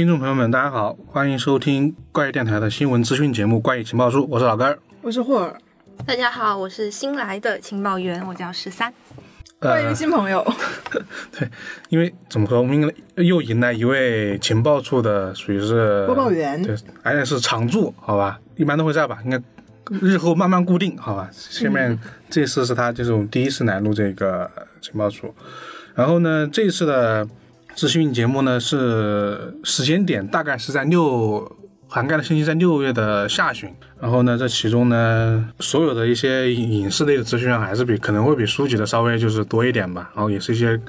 听众朋友们，大家好，欢迎收听怪异电台的新闻资讯节目《怪异情报书》，我是老根儿。我是霍尔，大家好，我是新来的情报员，我叫十三。欢迎新朋友。对，因为怎么说，我们应该又迎来一位情报处的，属于是播报员对，而且是常驻，好吧？一般都会这样吧，应该日后慢慢固定，好吧？下面这次是他就是我们第一次来录这个情报处，然后呢，这次的资讯节目呢是时间点大概是在六涵盖的信息在六月的下旬，然后呢，这其中呢，所有的一些影视类的资讯啊，还是比可能会比书籍的稍微就是多一点吧，然后也是一些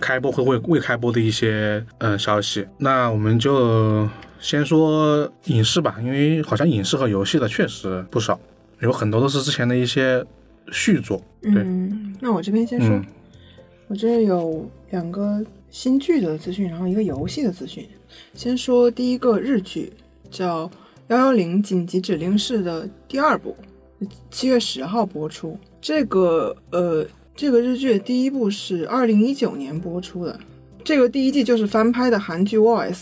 开播或未未开播的一些呃消息。那我们就先说影视吧，因为好像影视和游戏的确实不少，有很多都是之前的一些续作。对，嗯，那我这边先说，嗯。我这有两个新剧的资讯，然后一个游戏的资讯。先说第一个日剧，叫《幺幺零紧急指令室》的第二部，七月十号播出。这个呃，这个日剧的第一部是二零一九年播出的，这个第一季就是翻拍的韩剧《Voice》。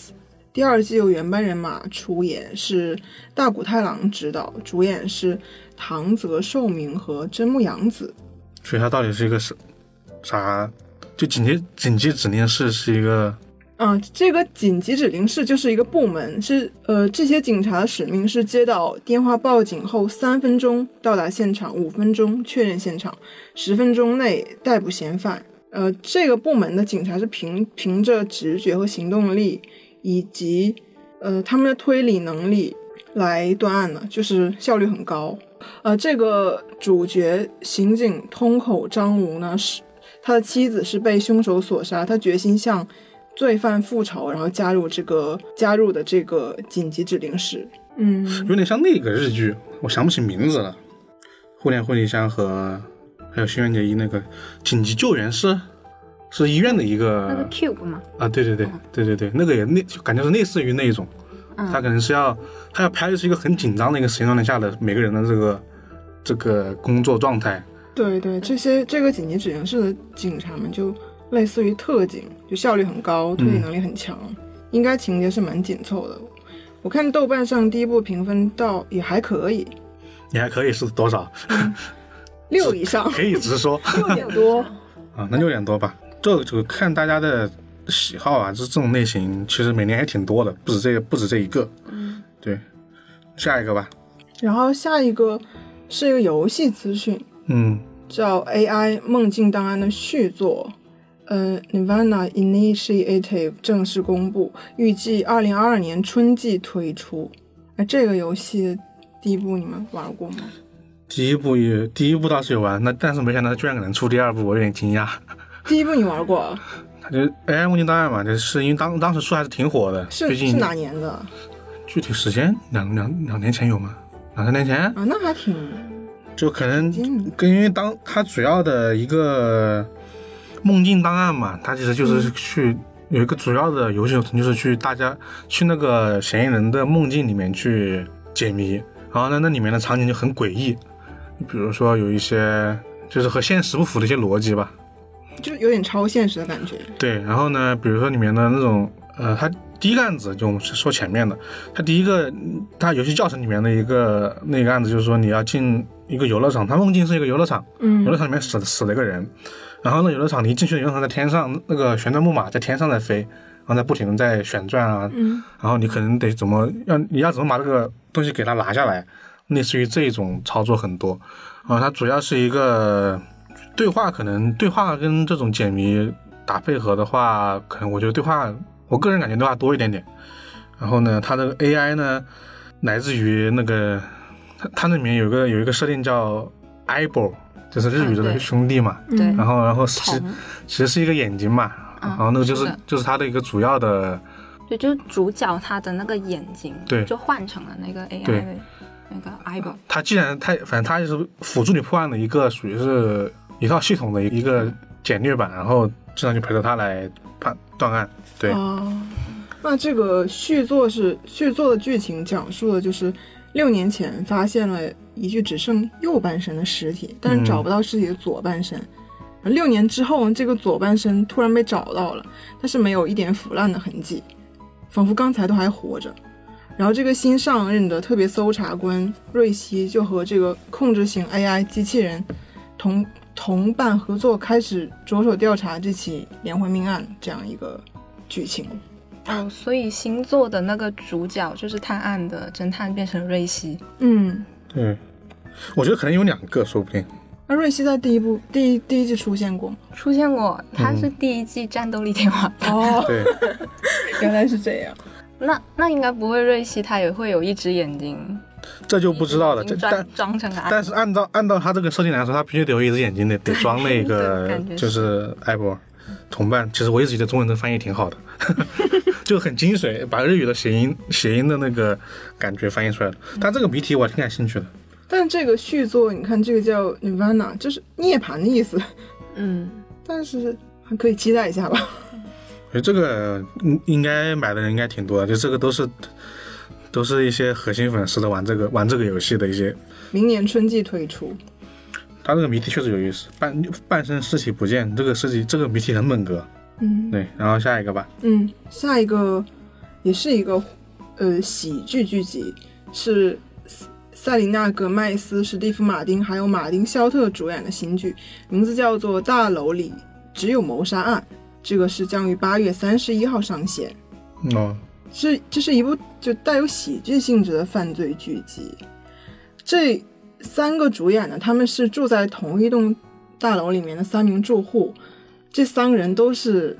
第二季由原班人马出演，是大谷太郎执导，主演是唐泽寿明和真木阳子。所以它到底是一个什啥？就紧急紧急指令室是一个嗯，这个紧急指令室就是一个部门，是呃，这些警察的使命是接到电话报警后三分钟到达现场，五分钟确认现场，十分钟内逮捕嫌犯。呃，这个部门的警察是凭凭着直觉和行动力，以及呃他们的推理能力来断案的，就是效率很高。呃，这个主角刑警通口张吾呢，是他的妻子是被凶手所杀，他决心向罪犯复仇，然后加入这个加入的这个紧急指令室。嗯，有点像那个日剧，我想不起名字了。互联婚礼箱和还有新垣结衣那个紧急救援室，是医院的一个那个 Cube 吗，啊，对对对对对对，那个也那就感觉是类似于那一种，他可能是要他要拍的是一个很紧张的一个时间状态下的每个人的这个这个工作状态。对对，这些这个紧急指令室的警察们就类似于特警，就效率很高，推理能力很强，应该情节是蛮紧凑的。我看豆瓣上第一部评分倒也还可以，你还可以是多少？六以上，可以直说六点多。啊，那六点多吧。这个就看大家的喜好啊，这这种类型其实每年还挺多的，不止这个不止这一个。嗯，对，下一个吧。然后下一个是一个游戏资讯，嗯，叫 AI 梦境档案的续作，呃，Nirvana Initiative 正式公布，预计二零二二年春季推出。哎，这个游戏第一部你们玩过吗？第一部也第一部倒是有玩，那但是没想到居然能出第二部，我有点惊讶。第一部你玩过？它就 AI 梦境档案嘛，就是因为当当时出还是挺火的，是是哪年的具体时间两两两年前有吗？两三年前，啊？那还挺就可能跟因为当它主要的一个梦境档案嘛，它其实就是去、有一个主要的游戏流程，就是去大家去那个嫌疑人的梦境里面去解谜，然后呢，那里面的场景就很诡异，比如说有一些就是和现实不符的一些逻辑吧，就有点超现实的感觉。对，然后呢，比如说里面的那种，呃，它第一个案子就我们是说前面的，它第一个它游戏教程里面的一个那个案子就是说你要进一个游乐场，它梦境是一个游乐场，嗯。游乐场里面死死了一个人，然后呢，游乐场你一进去，游乐场在天上，那个旋转木马在天上在飞，然后在不停的在旋转啊，嗯。然后你可能得怎么要你要怎么把这个东西给它拿下来，类似于这种操作很多，啊，它主要是一个对话，可能对话跟这种解谜打配合的话，可能我觉得对话，我个人感觉的话多一点点。然后呢，它这个 AI 呢，来自于那个它它那里面有个有一个设定叫 eyeball，就是日语的那个兄弟嘛，对，然后然后其其实是一个眼睛嘛，嗯。然后那个就是是就是它的一个主要的。对，就是主角他的那个眼睛，对。就换成了那个 AI 那个 eyeball，它既然它反正它就是辅助你破案的一个属于是一套系统的一个简略版，然后经常就陪着他来判断案。对，啊，那这个续作是续作的剧情讲述的就是六年前发现了一具只剩右半身的尸体，但是找不到尸体的左半身。六年之后，这个左半身突然被找到了，但是没有一点腐烂的痕迹。仿佛刚才都还活着。然后这个新上任的特别搜查官瑞希就和这个控制型 AI 机器人同同伴合作，开始着手调查这起连环命案这样一个剧情。哦，所以星座的那个主角就是探案的侦探变成瑞希。嗯，对，我觉得可能有两个，说不定。那瑞希在第一部第一第一季出现过吗？出现过，他是第一季战斗力天花板。哦，对，原来是这样。那那应该不会，瑞希他也会有一只眼睛，这就不知道了。这但装成个但是按照按照他这个设定来说，他必须得有一只眼睛，得得装那个 就是艾博同伴。其实我一直觉得中文的翻译挺好的，就很精髓，把日语的谐音谐音的那个感觉翻译出来了。但这个谜题我挺感兴趣的。但这个续作，你看这个叫 Nirvana，就是涅槃的意思，嗯，但是还可以期待一下吧。我觉得这个应应该买的人应该挺多的，就这个都是都是一些核心粉丝的玩这个玩这个游戏的一些。明年春季推出。他这个谜题确实有意思，半半身尸体不见，这个尸体这个谜题很猛哥。嗯对，然后下一个吧，嗯，下一个也是一个呃喜剧剧集，是塞塞琳娜·葛麦斯、史蒂夫·马丁还有马丁·肖特主演的新剧，名字叫做《大楼里只有谋杀案》，这个是将于八月三十一号上线。哦，是这是一部就带有喜剧性质的犯罪剧集。这三个主演呢，他们是住在同一栋大楼里面的三名住户，这三个人都是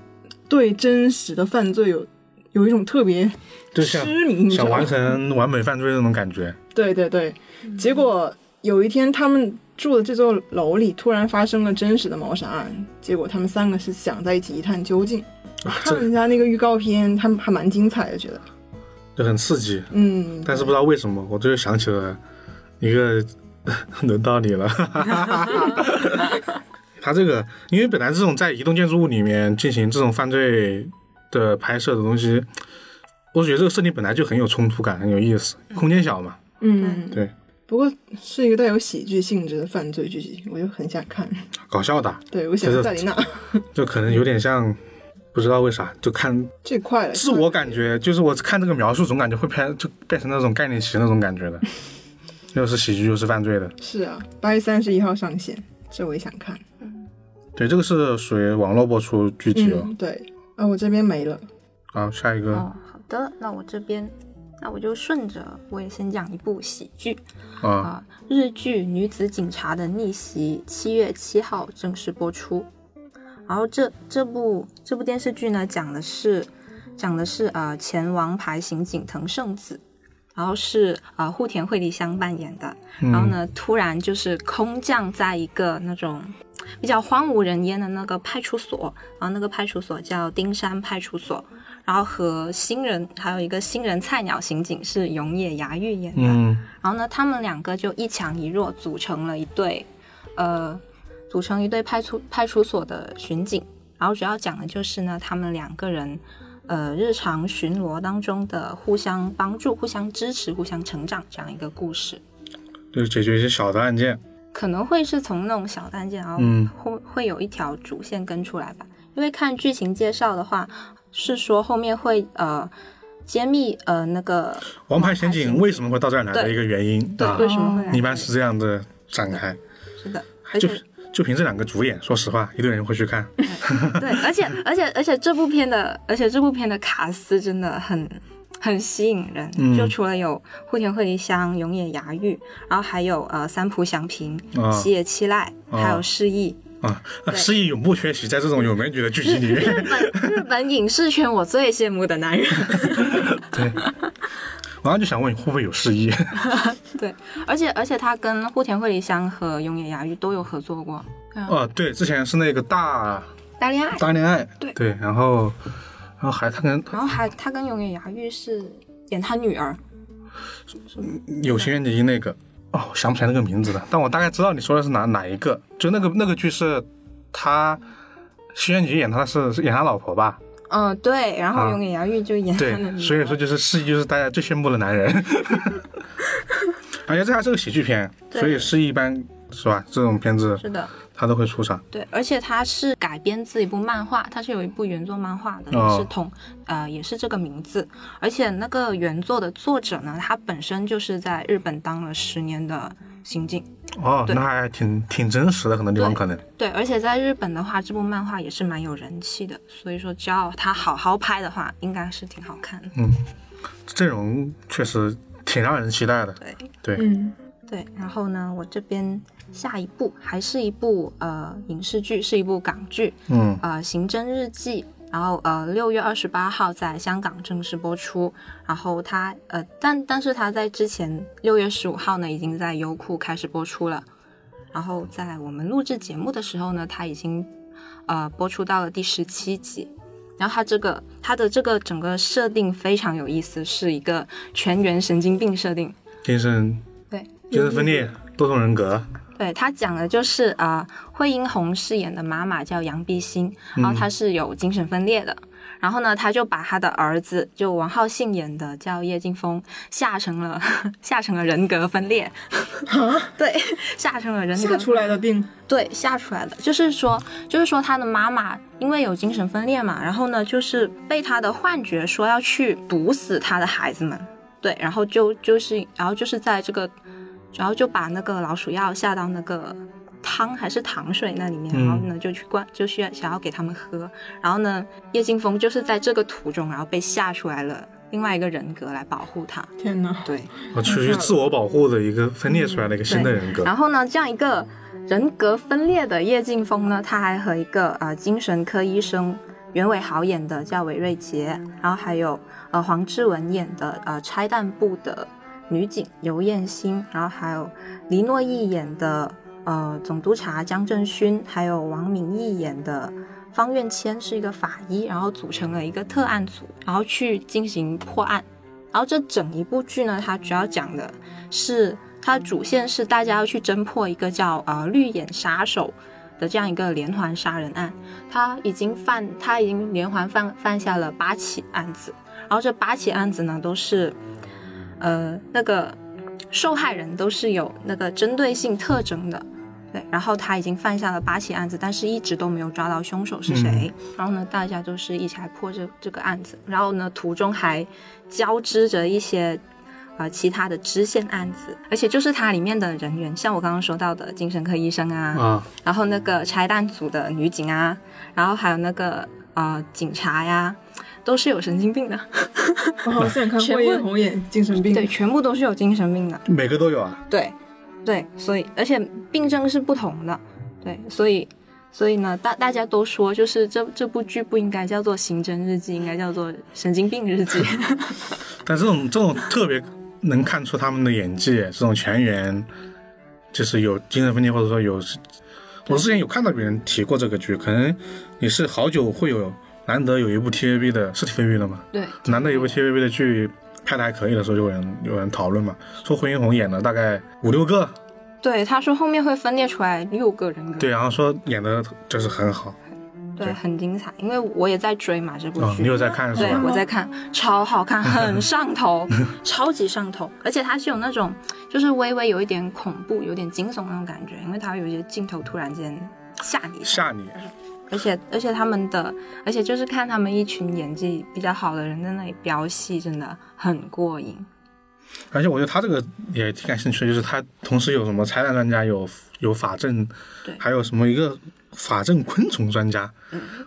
对真实的犯罪有有一种特别痴迷，想完？成完美犯罪的那种感觉。对对对，结果有一天他们住的这座楼里突然发生了真实的谋杀案，结果他们三个是想在一起一探究竟。看人家那个预告片，他们还蛮精彩的，觉得，就很刺激，嗯，但是不知道为什么，我这就想起了一个，轮到你了。他这个，因为本来这种在移动建筑物里面进行这种犯罪的拍摄的东西，我觉得这个设定本来就很有冲突感，很有意思。空间小嘛，嗯，对，不过是一个带有喜剧性质的犯罪剧集，我就很想看。搞笑的，对，我喜欢塞琳娜，就可能有点像，不知道为啥，就看这块了。自我感觉，就是我看这个描述，总感觉会变就变成那种概念棋那种感觉的，又是喜剧又是犯罪的。是啊，八月三十一号上线，这我也想看。对，这个是属于网络播出剧集哦。嗯，对。啊，我这边没了。好，下一个哦，好的，那我这边，那我就顺着，我也先讲一部喜剧啊，啊、日剧《女子警察的逆袭》七月七号正式播出。然后这这部这部电视剧呢，讲的是讲的是呃前王牌刑警藤圣子，然后是呃户田惠梨香扮演的。然后呢，突然就是空降在一个那种比较荒无人烟的那个派出所，然后那个派出所叫丁山派出所，然后和新人还有一个新人菜鸟刑警是永野芽郁演的，嗯然后呢，他们两个就一强一弱组成了一对，呃，组成一对派出派出所的巡警，然后主要讲的就是呢，他们两个人。呃，日常巡逻当中的互相帮助、互相支持、互相成长这样一个故事。就解决一些小的案件。可能会是从那种小的案件，然后嗯会会有一条主线跟出来吧。因为看剧情介绍的话，是说后面会呃揭秘呃那个王牌刑警为什么会到这儿来的一个原因对啊，为什么会来一般是这样的展开。是的，而就且就凭这两个主演，说实话，一堆人会去看。对，而且而且而且这部片的而且这部片的卡斯真的很。很吸引人，嗯就除了有户田惠梨香、永野芽郁，然后还有呃三浦祥平、啊西野七濑，还有释义。啊，失忆永不缺席在这种有美女的剧集里日面。本日本影视圈我最羡慕的男人。对，我刚刚就想问你会不会有失忆？对，而且而且他跟户田惠梨香和永野芽郁都有合作过。嗯，哦，对，之前是那个大大恋爱，大恋爱，对对，然后然后还他跟然后还他跟永野芽郁是演他女儿。有心愿结衣那个，哦，想不起来那个名字了，但我大概知道你说的是哪哪一个，就那个那个剧是他新垣结衣演他是是演他老婆吧？嗯，对，然后啊永野芽郁就演他的女儿。对，所以说就是失忆就是大家最羡慕的男人。而且这还是个喜剧片，所以失忆一般是吧？这种片子是的，他都会出场。对，而且它是改编自一部漫画，它是有一部原作漫画的，是同呃也是这个名字，而且那个原作的作者呢，他本身就是在日本当了十年的刑警。哦，那还挺挺真实的，很多地方可能。对，而且在日本的话，这部漫画也是蛮有人气的，所以说只要他好好拍的话，应该是挺好看的。嗯阵容确实挺让人期待的。对对，嗯，对，然后呢，我这边下一部还是一部呃影视剧，是一部港剧，嗯，呃《刑侦日记》。然后呃，六月二十八号在香港正式播出。然后它呃，但但是它在之前六月十五号呢，已经在优酷开始播出了。然后在我们录制节目的时候呢，它已经呃播出到了第十七集。然后它这个它的这个整个设定非常有意思，是一个全员神经病设定。天生对，精神分裂、多重人格。对他讲的就是啊、呃惠英红饰演的妈妈叫杨碧欣，然后她是有精神分裂的。然后呢，他就把他的儿子，就王浩信演的叫叶劲峰，吓成了 吓成了人格分裂，对，吓成了人格吓出来的病，对，吓出来的，就是说，就是说他的妈妈因为有精神分裂嘛，然后呢，就是被他的幻觉说要去毒死他的孩子们，对，然后就就是，然后就是在这个，然后就把那个老鼠药下到那个汤还是糖水那里面，嗯然后呢就去灌，就需要想要给他们喝，然后呢，叶劲风就是在这个途中，然后被吓出来了另外一个人格来保护他，天哪！对，我出于自我保护的一个分裂出来的一个新的人格。然后呢，这样一个人格分裂的叶劲风呢，他还和一个呃精神科医生袁伟豪演的叫韦瑞杰，然后还有呃黄志文演的呃拆弹部的女警尤燕欣，然后还有黎诺懿演的呃总督察江正勋，还有王敏义演的。方愿谦是一个法医，然后组成了一个特案组，然后去进行破案。然后这整一部剧呢，它主要讲的是它主线是大家要去侦破一个叫呃绿眼杀手的这样一个连环杀人案，他已经犯他已经连环犯犯下了八起案子，然后这八起案子呢都是呃那个受害人都是有那个针对性特征的。对，然后他已经犯下了八起案子，但是一直都没有抓到凶手是谁。然后呢，大家都是一起来破这这个案子。然后呢，途中还交织着一些呃其他的支线案子，而且就是它里面的人员，像我刚刚说到的精神科医生啊，啊，然后那个拆弹组的女警啊，然后还有那个呃警察呀，都是有神经病的，我好想看全红眼精神病。对，全部都是有精神病的。每个都有啊。对，对，所以而且病症是不同的，对，所以所以呢，大大家都说，就是这这部剧不应该叫做《刑侦日记》，应该叫做《神经病日记》。但这种这种特别能看出他们的演技，这种全员就是有精神分裂，或者说有，我之前有看到别人提过这个剧，可能你是好久会有难得有一部 TVB 的是 TVB 的吗？对，难得有一部 TVB 的剧拍的还可以的时候，就有人有人讨论嘛，说惠英红演了大概五六个，对，他说后面会分裂出来六个人格，对，然后说演的就是很好，对，很精彩，因为我也在追嘛这部哦，剧。你有在看是对，吧？我在看，超好看，很上头，超级上头，而且它是有那种，就是微微有一点恐怖、有点惊悚那种感觉，因为它有一些镜头突然间吓你，吓你，而且而且他们的，而且就是看他们一群演技比较好的人在那里飙戏，真的很过瘾。而且我觉得他这个也挺感兴趣的，就是他同时有什么拆弹专家，有有法证对，还有什么一个法证昆虫专家。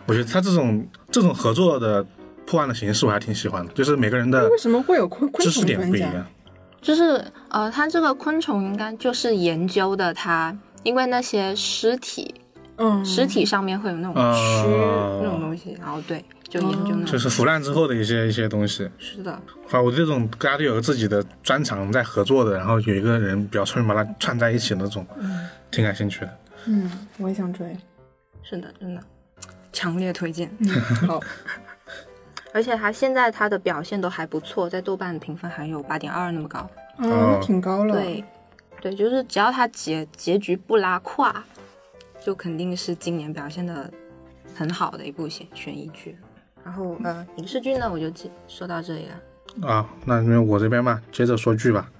我觉得他这种这种合作的破案的形式我还挺喜欢的，就是每个人的为什么会有昆昆知识虫专家？点不一样。就是呃，他这个昆虫应该就是研究的他，因为那些尸体嗯，尸体上面会有那种哦蛆、那种东西，然后对，就研究那种。就是腐烂之后的一些一些东西，是的，反正我这种大家都有个自己的专长在合作的，然后有一个人比较聪明把它串在一起的那种，挺感兴趣的。嗯，我也想追。是的，真的，强烈推荐。嗯，好，而且他现在他的表现都还不错，在豆瓣的评分还有八点二那么高。嗯，挺高了。对，对，就是只要他结结局不拉胯，就肯定是今年表现的很好的一部悬悬疑剧。然后呃，影视剧呢，我就说到这里了。啊，那因为我这边嘛，接着说剧吧，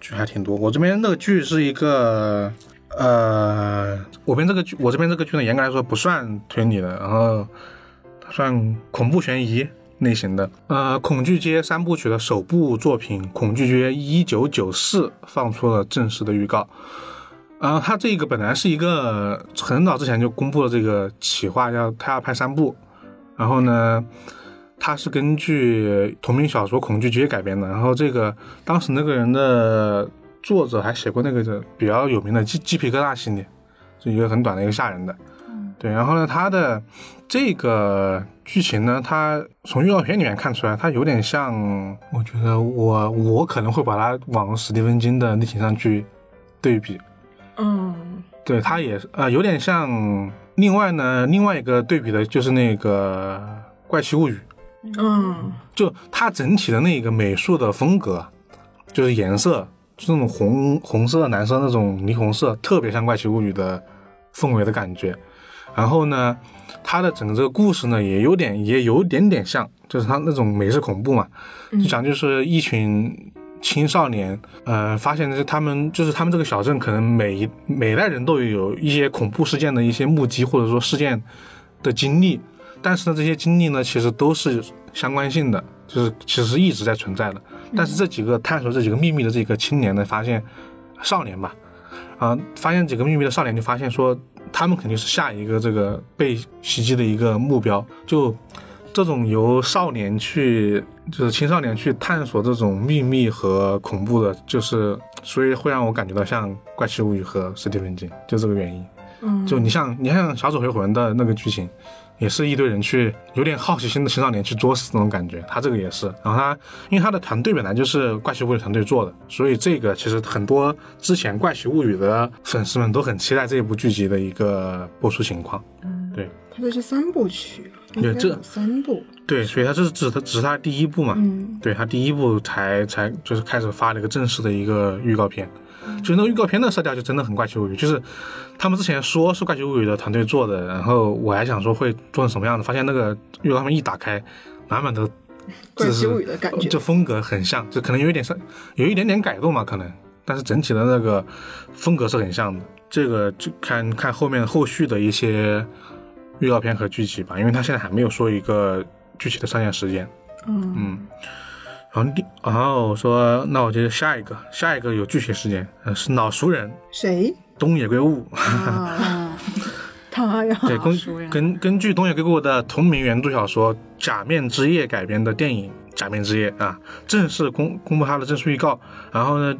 剧还挺多。我这边那个剧是一个呃，我边这个剧，我这边这个剧呢，严格来说不算推理的，然后它算恐怖悬疑类型的。呃，《恐惧街三部曲》的首部作品《恐惧街一九九四》放出了正式的预告。呃，他这个本来是一个很早之前就公布了这个企划，要他要拍三部，然后呢，它是根据同名小说《恐惧街》改编的。然后这个当时那个人的作者还写过那个比较有名的鸡鸡皮疙瘩系列，是一个很短的一个吓人的。对，然后呢，他的这个剧情呢，它从预告片里面看出来，它有点像，我觉得我我可能会把它往史蒂芬金的《类型上去对比。嗯，对，它也是呃有点像。另外呢，另外一个对比的就是那个《怪奇物语》，嗯，就它整体的那个美术的风格，就是颜色，就那种红红色、蓝色那种霓虹色，特别像《怪奇物语》的氛围的感觉。然后呢，它的整个这个故事呢，也有点也有点点像，就是它那种美式恐怖嘛，就讲就是一群。青少年，呃，发现是他们就是他们这个小镇，可能每一每代人都有一些恐怖事件的一些目击或者说事件的经历，但是呢，这些经历呢，其实都是相关性的，就是其实一直在存在的。但是这几个探索这几个秘密的这个青年呢，发现少年吧，啊，发现几个秘密的少年就发现说，他们肯定是下一个这个被袭击的一个目标，就。这种由少年去，就是青少年去探索这种秘密和恐怖的，就是所以会让我感觉到像《怪奇物语》和《史蒂芬金》，就这个原因。嗯，就你像你像《小丑回魂》的那个剧情，也是一堆人去有点好奇心的青少年去作死那种感觉，他这个也是。然后他因为他的团队本来就是《怪奇物语》团队做的，所以这个其实很多之前《怪奇物语》的粉丝们都很期待这一部剧集的一个播出情况。嗯，对，它这是三部曲。对，这三部，对，所以他这是只他只是他第一部嘛，嗯，对他第一部才才就是开始发了一个正式的一个预告片，就那个预告片的色调就真的很怪奇物语，就是他们之前说是怪奇物语的团队做的，然后我还想说会做成什么样子，发现那个预告片一打开，满满的怪奇物语的感觉，就风格很像，就可能有一点像有一点点改动嘛，可能，但是整体的那个风格是很像的，这个就看看后面后续的一些。预告片和剧集吧，因为他现在还没有说一个具体的上线时间。嗯嗯，然后第，然后我说，那我就下一个，下一个有具体时间，呃，是老熟人，谁？东野圭吾。啊，他呀。对，根根根据东野圭吾的同名原著小说《假面之夜》改编的电影《假面之夜》啊，正式公公布它的正式预告，然后呢，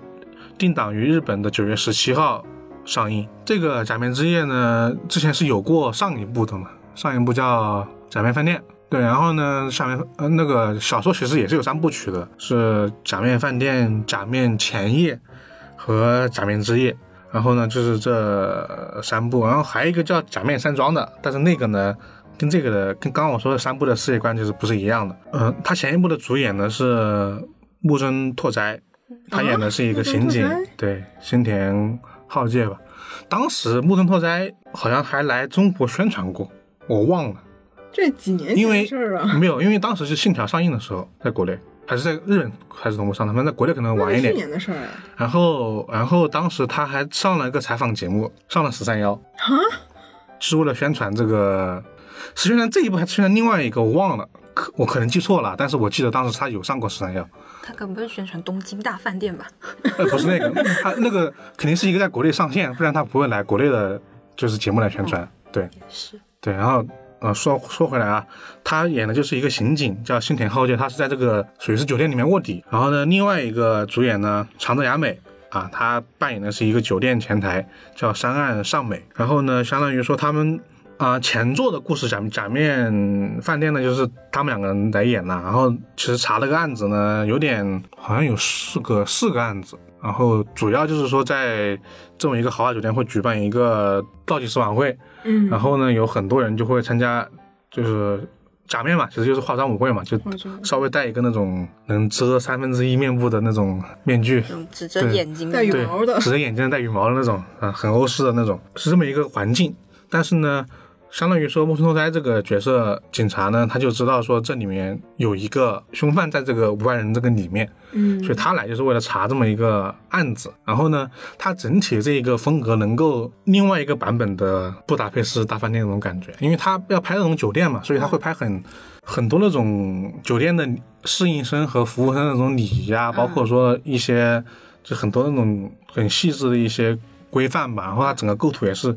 定档于日本的九月十七号。上映这个《假面之夜》呢，之前是有过上一部的嘛，上一部叫《假面饭店》。对，然后呢，下面呃那个小说其实也是有三部曲的，是《假面饭店》《假面前夜》和《假面之夜》。然后呢，就是这三部，然后还有一个叫《假面山庄》的，但是那个呢，跟这个的跟刚刚我说的三部的世界观就是不是一样的。嗯，他前一部的主演呢是木村拓哉，他演的是一个刑警，对，新田。浩介吧，当时木村拓哉好像还来中国宣传过，我忘了。这几年因为事儿啊，没有，因为当时是《信条》上映的时候，在国内还是在日本还是同步上的，反正在国内可能晚一点。去年的事儿。然后，然后当时他还上了一个采访节目，上了十三幺，哈，是为了宣传这个，是宣传这一部还是宣传另外一个，我忘了，可我可能记错了，但是我记得当时他有上过十三幺。他可能不是宣传东京大饭店吧？呃，不是那个，他那个肯定是一个在国内上线，不然他不会来国内的，就是节目来宣传。对，是，对。然后，呃，说说回来啊，他演的就是一个刑警，叫新田浩介，他是在这个水师酒店里面卧底。然后呢，另外一个主演呢，长泽雅美啊，他扮演的是一个酒店前台，叫山岸尚美。然后呢，相当于说他们。啊，前作的故事假假面饭店呢，就是他们两个人来演了。然后其实查了个案子呢，有点好像有四个四个案子。然后主要就是说，在这么一个豪华酒店会举办一个倒计时晚会，嗯，然后呢，有很多人就会参加，就是假面嘛，其实就是化妆舞会嘛，就稍微戴一个那种能遮三分之一面部的那种面具，只遮眼睛带羽毛的，只遮眼睛带羽毛的那种，啊，很欧式的那种，是这么一个环境。但是呢。相当于说木村拓哉这个角色警察呢，他就知道说这里面有一个凶犯在这个五万人这个里面，嗯所以他来就是为了查这么一个案子。然后呢，他整体这一个风格能够另外一个版本的布达佩斯大饭店那种感觉，因为他要拍那种酒店嘛，所以他会拍很很多那种酒店的侍应生和服务生的那种礼仪啊，包括说一些就很多那种很细致的一些规范吧。然后他整个构图也是，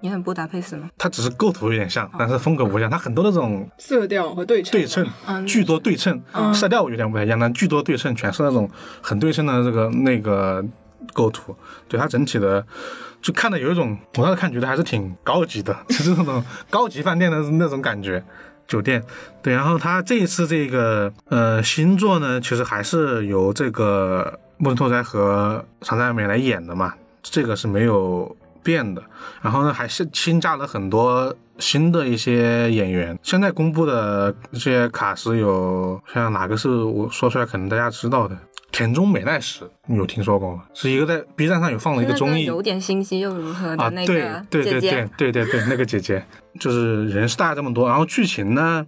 你很布达佩斯吗？它只是构图有点像，但是风格不一样。它很多那种色调和对称，对称，嗯巨多对称，嗯色调有点不太一样，但巨多对称，全是那种很对称的这个那个构图。对它整体的，就看的有一种，我当时看觉得还是挺高级的，就是那种高级饭店的那种感觉。酒店，对，然后他这一次这个呃新作呢，其实还是由这个木村拓哉和长泽雅美来演的嘛，这个是没有变的。然后呢，还是新加了很多新的一些演员。现在公布的这些卡司有，像哪个是我说出来可能大家知道的？田中美奈实，你有听说过吗？是一个在 B 站上有放了一个综艺，有点心机又如何啊，的那对个对对姐姐，对对对对，那个姐姐就是人是大概这么多，然后剧情呢，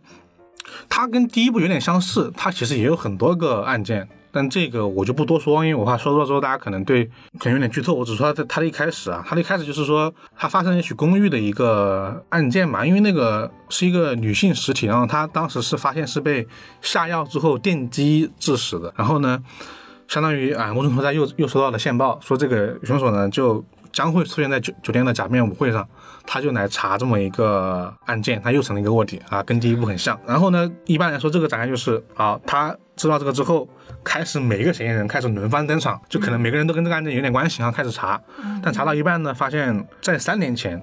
它跟第一部有点相似，它其实也有很多个案件，但这个我就不多说，因为我怕说多了之后大家可能对可能有点剧透，我只说它的它的一开始啊，它的一开始就是说它发生一起公寓的一个案件嘛，因为那个是一个女性尸体，然后她当时是发现是被下药之后电击致死的，然后呢。相当于啊，木村拓哉又又收到了线报，说这个凶手呢就将会出现在酒酒店的假面舞会上，他就来查这么一个案件，他又成了一个卧底啊，跟第一部很像。然后呢，一般来说这个展开就是啊，他知道这个之后，开始每一个嫌疑人开始轮番登场，就可能每个人都跟这个案件有点关系，然后开始查，但查到一半呢，发现在三年前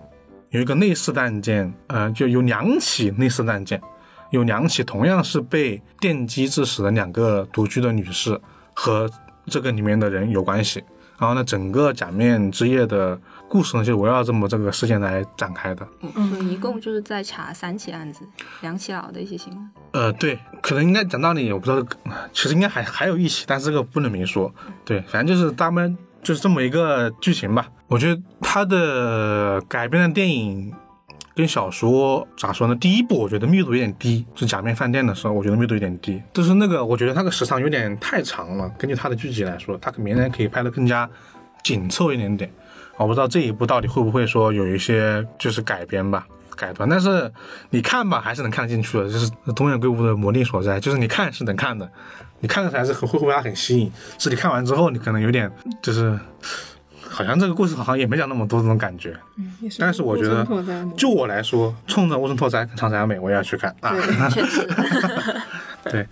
有一个类似的案件，呃，就有两起类似的案件，有两起同样是被电击致死的两个独居的女士。和这个里面的人有关系，然后呢，整个假面之夜的故事呢，就围绕这么这个事件来展开的。嗯，一共就是在查三起案子，两起老的一些新闻。呃，对，可能应该讲道理，我不知道，其实应该还还有一起，但是这个不能明说。对，反正就是他们就是这么一个剧情吧。我觉得他的改编的电影。跟小说咋说呢？第一部我觉得密度有点低，就假面饭店的时候，我觉得密度有点低。就是那个，我觉得它的时长有点太长了。根据它的剧集来说，它明年可以拍的更加紧凑一点点。我不知道这一部到底会不会说有一些就是改编吧，改段。但是你看吧，还是能看得进去的。就是东野圭吾的魔力所在，就是你看是能看的，你看的还是会会被它很吸引。是你看完之后，你可能有点就是。好像这个故事好像也没讲那么多这种感觉，嗯，是但是我觉得就我来说，冲着乌镇拓哉跟长泽雅美，我也要去看啊。对确实，对，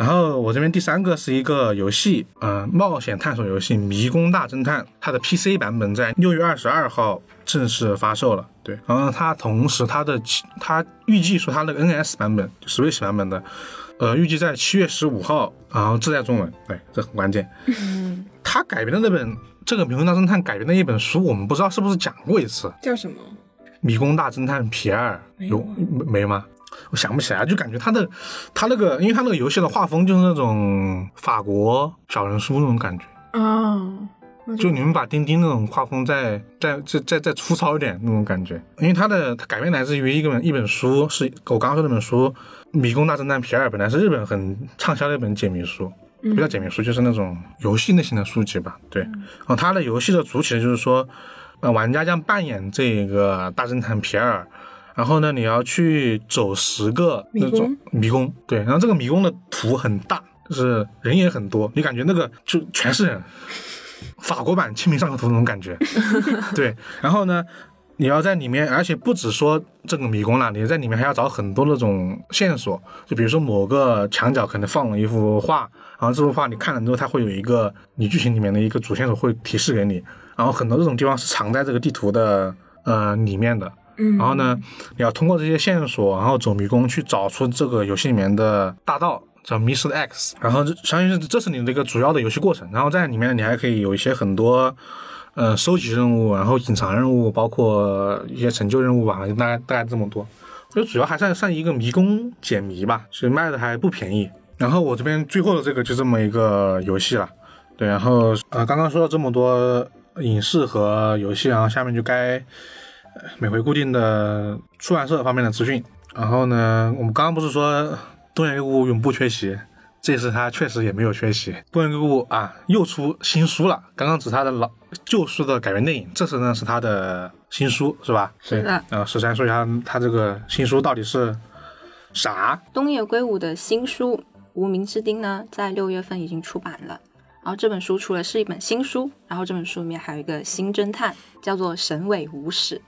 然后我这边第三个是一个游戏，呃，冒险探索游戏《迷宫大侦探》，它的 PC 版本在六月二十二号正式发售了。对，然后它同时它的它预计说它那个 NS 版本、Switch 版本的，呃，预计在七月十五号，然后自带中文，对，这很关键。嗯，它改编的那本这个《迷宫大侦探》改编的一本书，我们不知道是不是讲过一次。叫什么？迷宫大侦探皮埃尔有没没吗？我想不起来，就感觉他的他那个，因为他那个游戏的画风就是那种法国小人书那种感觉，啊，就你们把钉钉那种画风再再再再再粗糙一点那种感觉。因为它的它改编来自于一本一本书，是我刚刚说那本书《迷宫大侦探皮埃尔》，本来是日本很畅销的一本解谜书。不叫解谜书，就是那种游戏类型的书籍吧。对，然后它的游戏的主体就是说，呃，玩家将扮演这个大侦探皮埃尔，然后呢，你要去走十个那种迷宫，对，然后这个迷宫的图很大，就是人也很多，你感觉那个就全是人，法国版《清明上河图》那种感觉，对，然后呢。你要在里面，而且不止说这个迷宫了，你在里面还要找很多那种线索，就比如说某个墙角可能放了一幅画，然后这幅画你看了之后，它会有一个你剧情里面的一个主线索会提示给你，然后很多这种地方是藏在这个地图的呃里面的，然后呢，你要通过这些线索，然后走迷宫去找出这个游戏里面的大道。叫 Mr. X，然后这相当于是这是你的一个主要的游戏过程，然后在里面你还可以有一些很多。呃，收集任务，然后隐藏任务，包括一些成就任务吧，大概大概这么多。我觉得主要还算算一个迷宫解谜吧，其实卖的还不便宜。然后我这边最后的这个就这么一个游戏了，对。然后呃，刚刚说了这么多影视和游戏，然后下面就该每回固定的出版社方面的资讯。然后呢，我们刚刚不是说东野圭吾永不缺席，这次他确实也没有缺席。东野圭吾啊，又出新书了。刚刚只是他的老旧书的改编电影，这次呢是他的新书，是吧？是的对。呃，十三说一下他这个新书到底是啥？东野圭吾的新书《无名之丁》呢，在六月份已经出版了。然后这本书除了是一本新书，然后这本书里面还有一个新侦探，叫做神尾无史。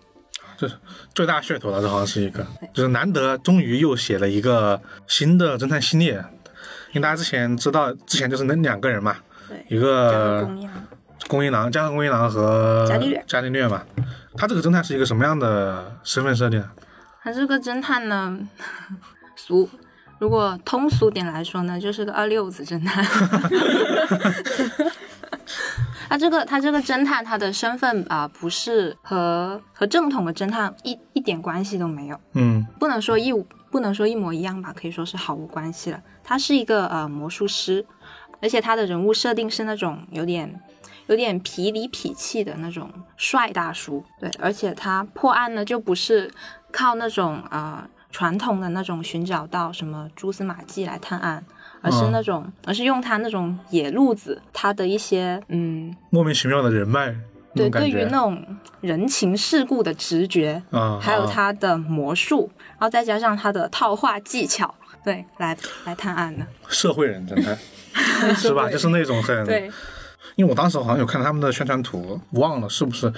这是最大噱头了，这好像是一个，就是难得终于又写了一个新的侦探系列。因为大家之前知道，之前就是那两个人嘛，对，一个公一郎宫一郎，加上宫一郎和伽利略伽利略嘛。他这个侦探是一个什么样的身份设定？他这个侦探呢，俗，如果通俗点来说呢，就是个二六子侦探。他这个他这个侦探，他的身份啊、不是和和正统的侦探一一点关系都没有，嗯不能说一不能说一模一样吧，可以说是毫无关系了。他是一个呃魔术师，而且他的人物设定是那种有点有点痞里痞气的那种帅大叔，对，而且他破案呢就不是靠那种呃传统的那种寻找到什么蛛丝马迹来探案，而是那种、而是用他那种野路子，他的一些嗯，莫名其妙的人脉，对，对于那种人情世故的直觉，啊，还有啊。他的魔术，然后再加上他的套话技巧，对，来来探案的，社会人侦探 是吧？就是那种很对，因为我当时好像有看他们的宣传图，忘了是不是，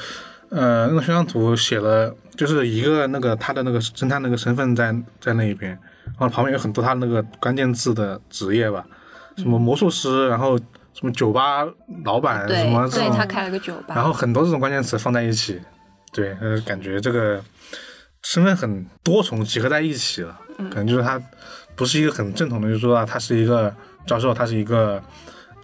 呃，那个宣传图写了就是一个那个他的那个侦探那个身份在在那一边，然后旁边有很多他那个关键字的职业吧，什么魔术师，然后什么酒吧老板，什么这种，对他开了个酒吧，然后很多这种关键词放在一起，对，呃，感觉这个身份很多重集合在一起了，嗯可能就是他不是一个很正统的，就是说啊他是一个教授，他是一个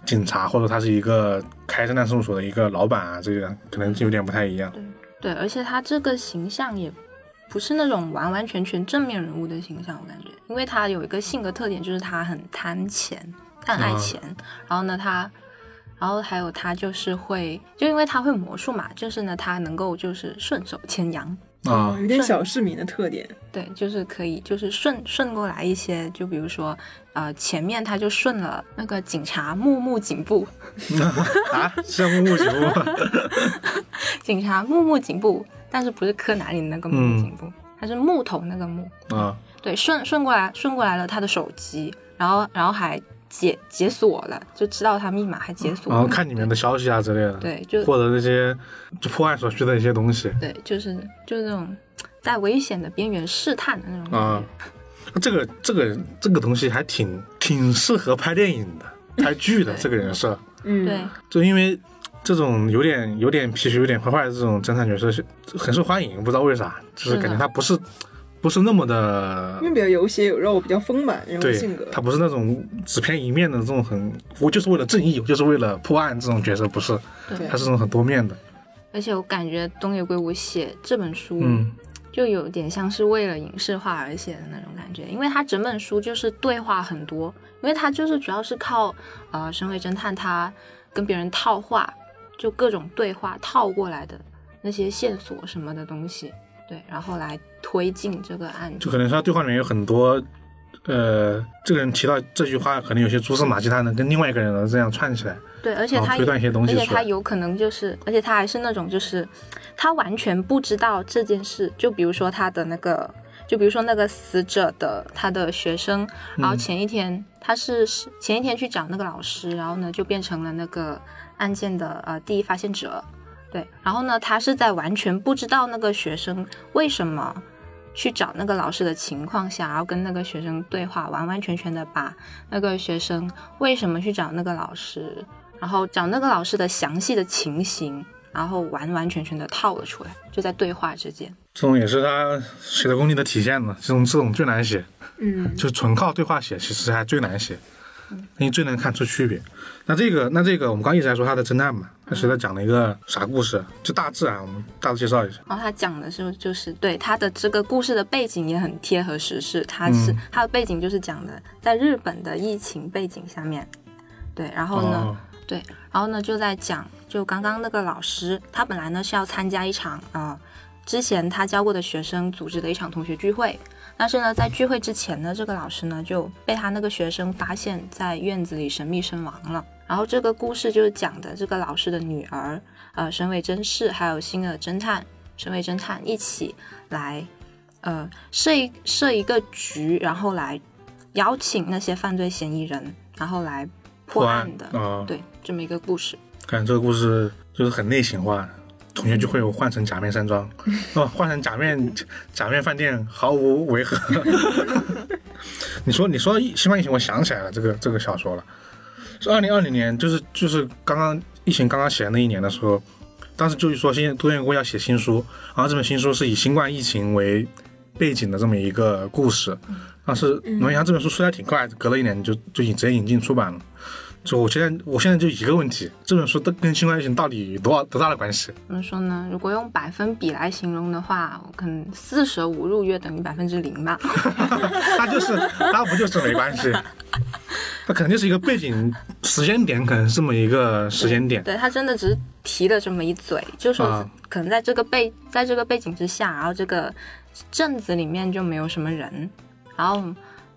警察，或者他是一个开侦探事务所的一个老板啊，这个可能有点不太一样。对，而且他这个形象也不是那种完完全全正面人物的形象，我感觉，因为他有一个性格特点，就是他很贪钱，他很爱钱，然后呢，他，然后还有他就是会，就因为他会魔术嘛，就是呢，他能够就是顺手牵羊。啊有点小市民的特点。对，就是可以，就是顺顺过来一些，就比如说，呃，前面他就顺了那个警察木木警部，啊，是木木警部？警察木木警部，但是不是柯南里的那个木木警部，它是木头那个木，啊，对，顺顺过来，顺过来了他的手机，然后然后还解解锁了，就知道他密码，还解锁了。然后看里面的消息啊之类的，对，就获得那些就破案所需的一些东西对，就是就是那种在危险的边缘试探的那种感觉。啊。这个这个这个东西还挺挺适合拍电影的、拍剧的这个人设。嗯，对，就因为这种有点有点脾气、有点坏坏的这种侦探角色是很受欢迎，不知道为啥，就是感觉他不是不是那么的因为比较有血有肉，比较丰满人物对性格，。他不是那种只偏一面的这种很我就是为了正义，我就是为了破案这种角色，不是，对他是那种很多面的。而且我感觉东野圭吾写这本书，嗯就有点像是为了影视化而写的那种感觉，因为他整本书就是对话很多，因为他就是主要是靠呃神尾侦探他跟别人套话，就各种对话套过来的那些线索什么的东西，对，然后来推进这个案子。就可能是他对话里面有很多。呃，这个人提到这句话，可能有些蛛丝马迹，他能跟另外一个人能这样串起来，对，而且他推断一些东而西而。且他有可能就是，而且他还是那种就是，他完全不知道这件事。就比如说他的那个，就比如说那个死者的他的学生，然后前一天、他是前一天去找那个老师，然后呢就变成了那个案件的呃第一发现者，对，然后呢他是在完全不知道那个学生为什么。去找那个老师的情况下，然后跟那个学生对话，完完全全的把那个学生为什么去找那个老师，然后找那个老师的详细的情形，然后完完全全的套了出来，就在对话之间。这种也是他写的功力的体现嘛。这种这种最难写，嗯，就纯靠对话写，其实还最难写，因为最能看出区别。那这个，那这个，我们刚一直在说他的侦探嘛，他是在讲了一个啥故事？就大致啊，我们大致介绍一下。然后他讲的是，就是对他的这个故事的背景也很贴合时事，他是、嗯他的背景就是讲的在日本的疫情背景下面，对，然后呢，哦，对，然后呢就在讲，就刚刚那个老师，他本来呢是要参加一场呃之前他教过的学生组织的一场同学聚会。但是呢，在聚会之前呢，这个老师呢就被他那个学生发现，在院子里神秘身亡了。然后这个故事就是讲的这个老师的女儿，呃，神尾真士还有新的侦探神尾侦探一起来，呃，设一设一个局，然后来邀请那些犯罪嫌疑人，然后来破案的。啊，对，这么一个故事。感觉这个故事就是很类型化，同学就会我换成假面山庄，哦，换成假面假面饭店毫无违和。你说你说新冠疫情，我想起来了，这个这个小说了，是二零二零年，就是就是刚刚疫情刚刚起来那一年的时候，当时就是说新多元国要写新书，然后这本新书是以新冠疫情为背景的这么一个故事，当时没想到这本书出来挺快，隔了一年就就引直接引进出版了。就我现在，我现在就一个问题：这本书跟跟新冠疫情到底有多少多大的关系？怎么说呢？如果用百分比来形容的话，我可能四舍五入约等于百分之零吧。那就是，那不就是没关系？它肯定是一个背景时间点，可能是这么一个时间点。对他真的只是提了这么一嘴，就说啊可能在这个背在这个背景之下，然后这个镇子里面就没有什么人，然后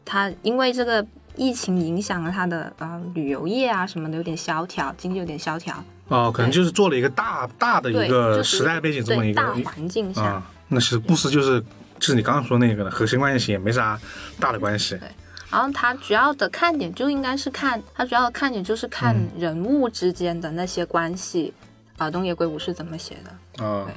他因为这个疫情影响了他的呃旅游业啊什么的有点萧条，经济有点萧条，哦，可能就是做了一个大大的，一个时代背景这么一个对大环境下，啊。那其实故事就是就是你刚刚说那个的，和新冠疫情也没啥大的关系。然后它主要的看点就应该是看它主要的看点就是看嗯。人物之间的那些关系，啊、东野圭吾是怎么写的？啊。对，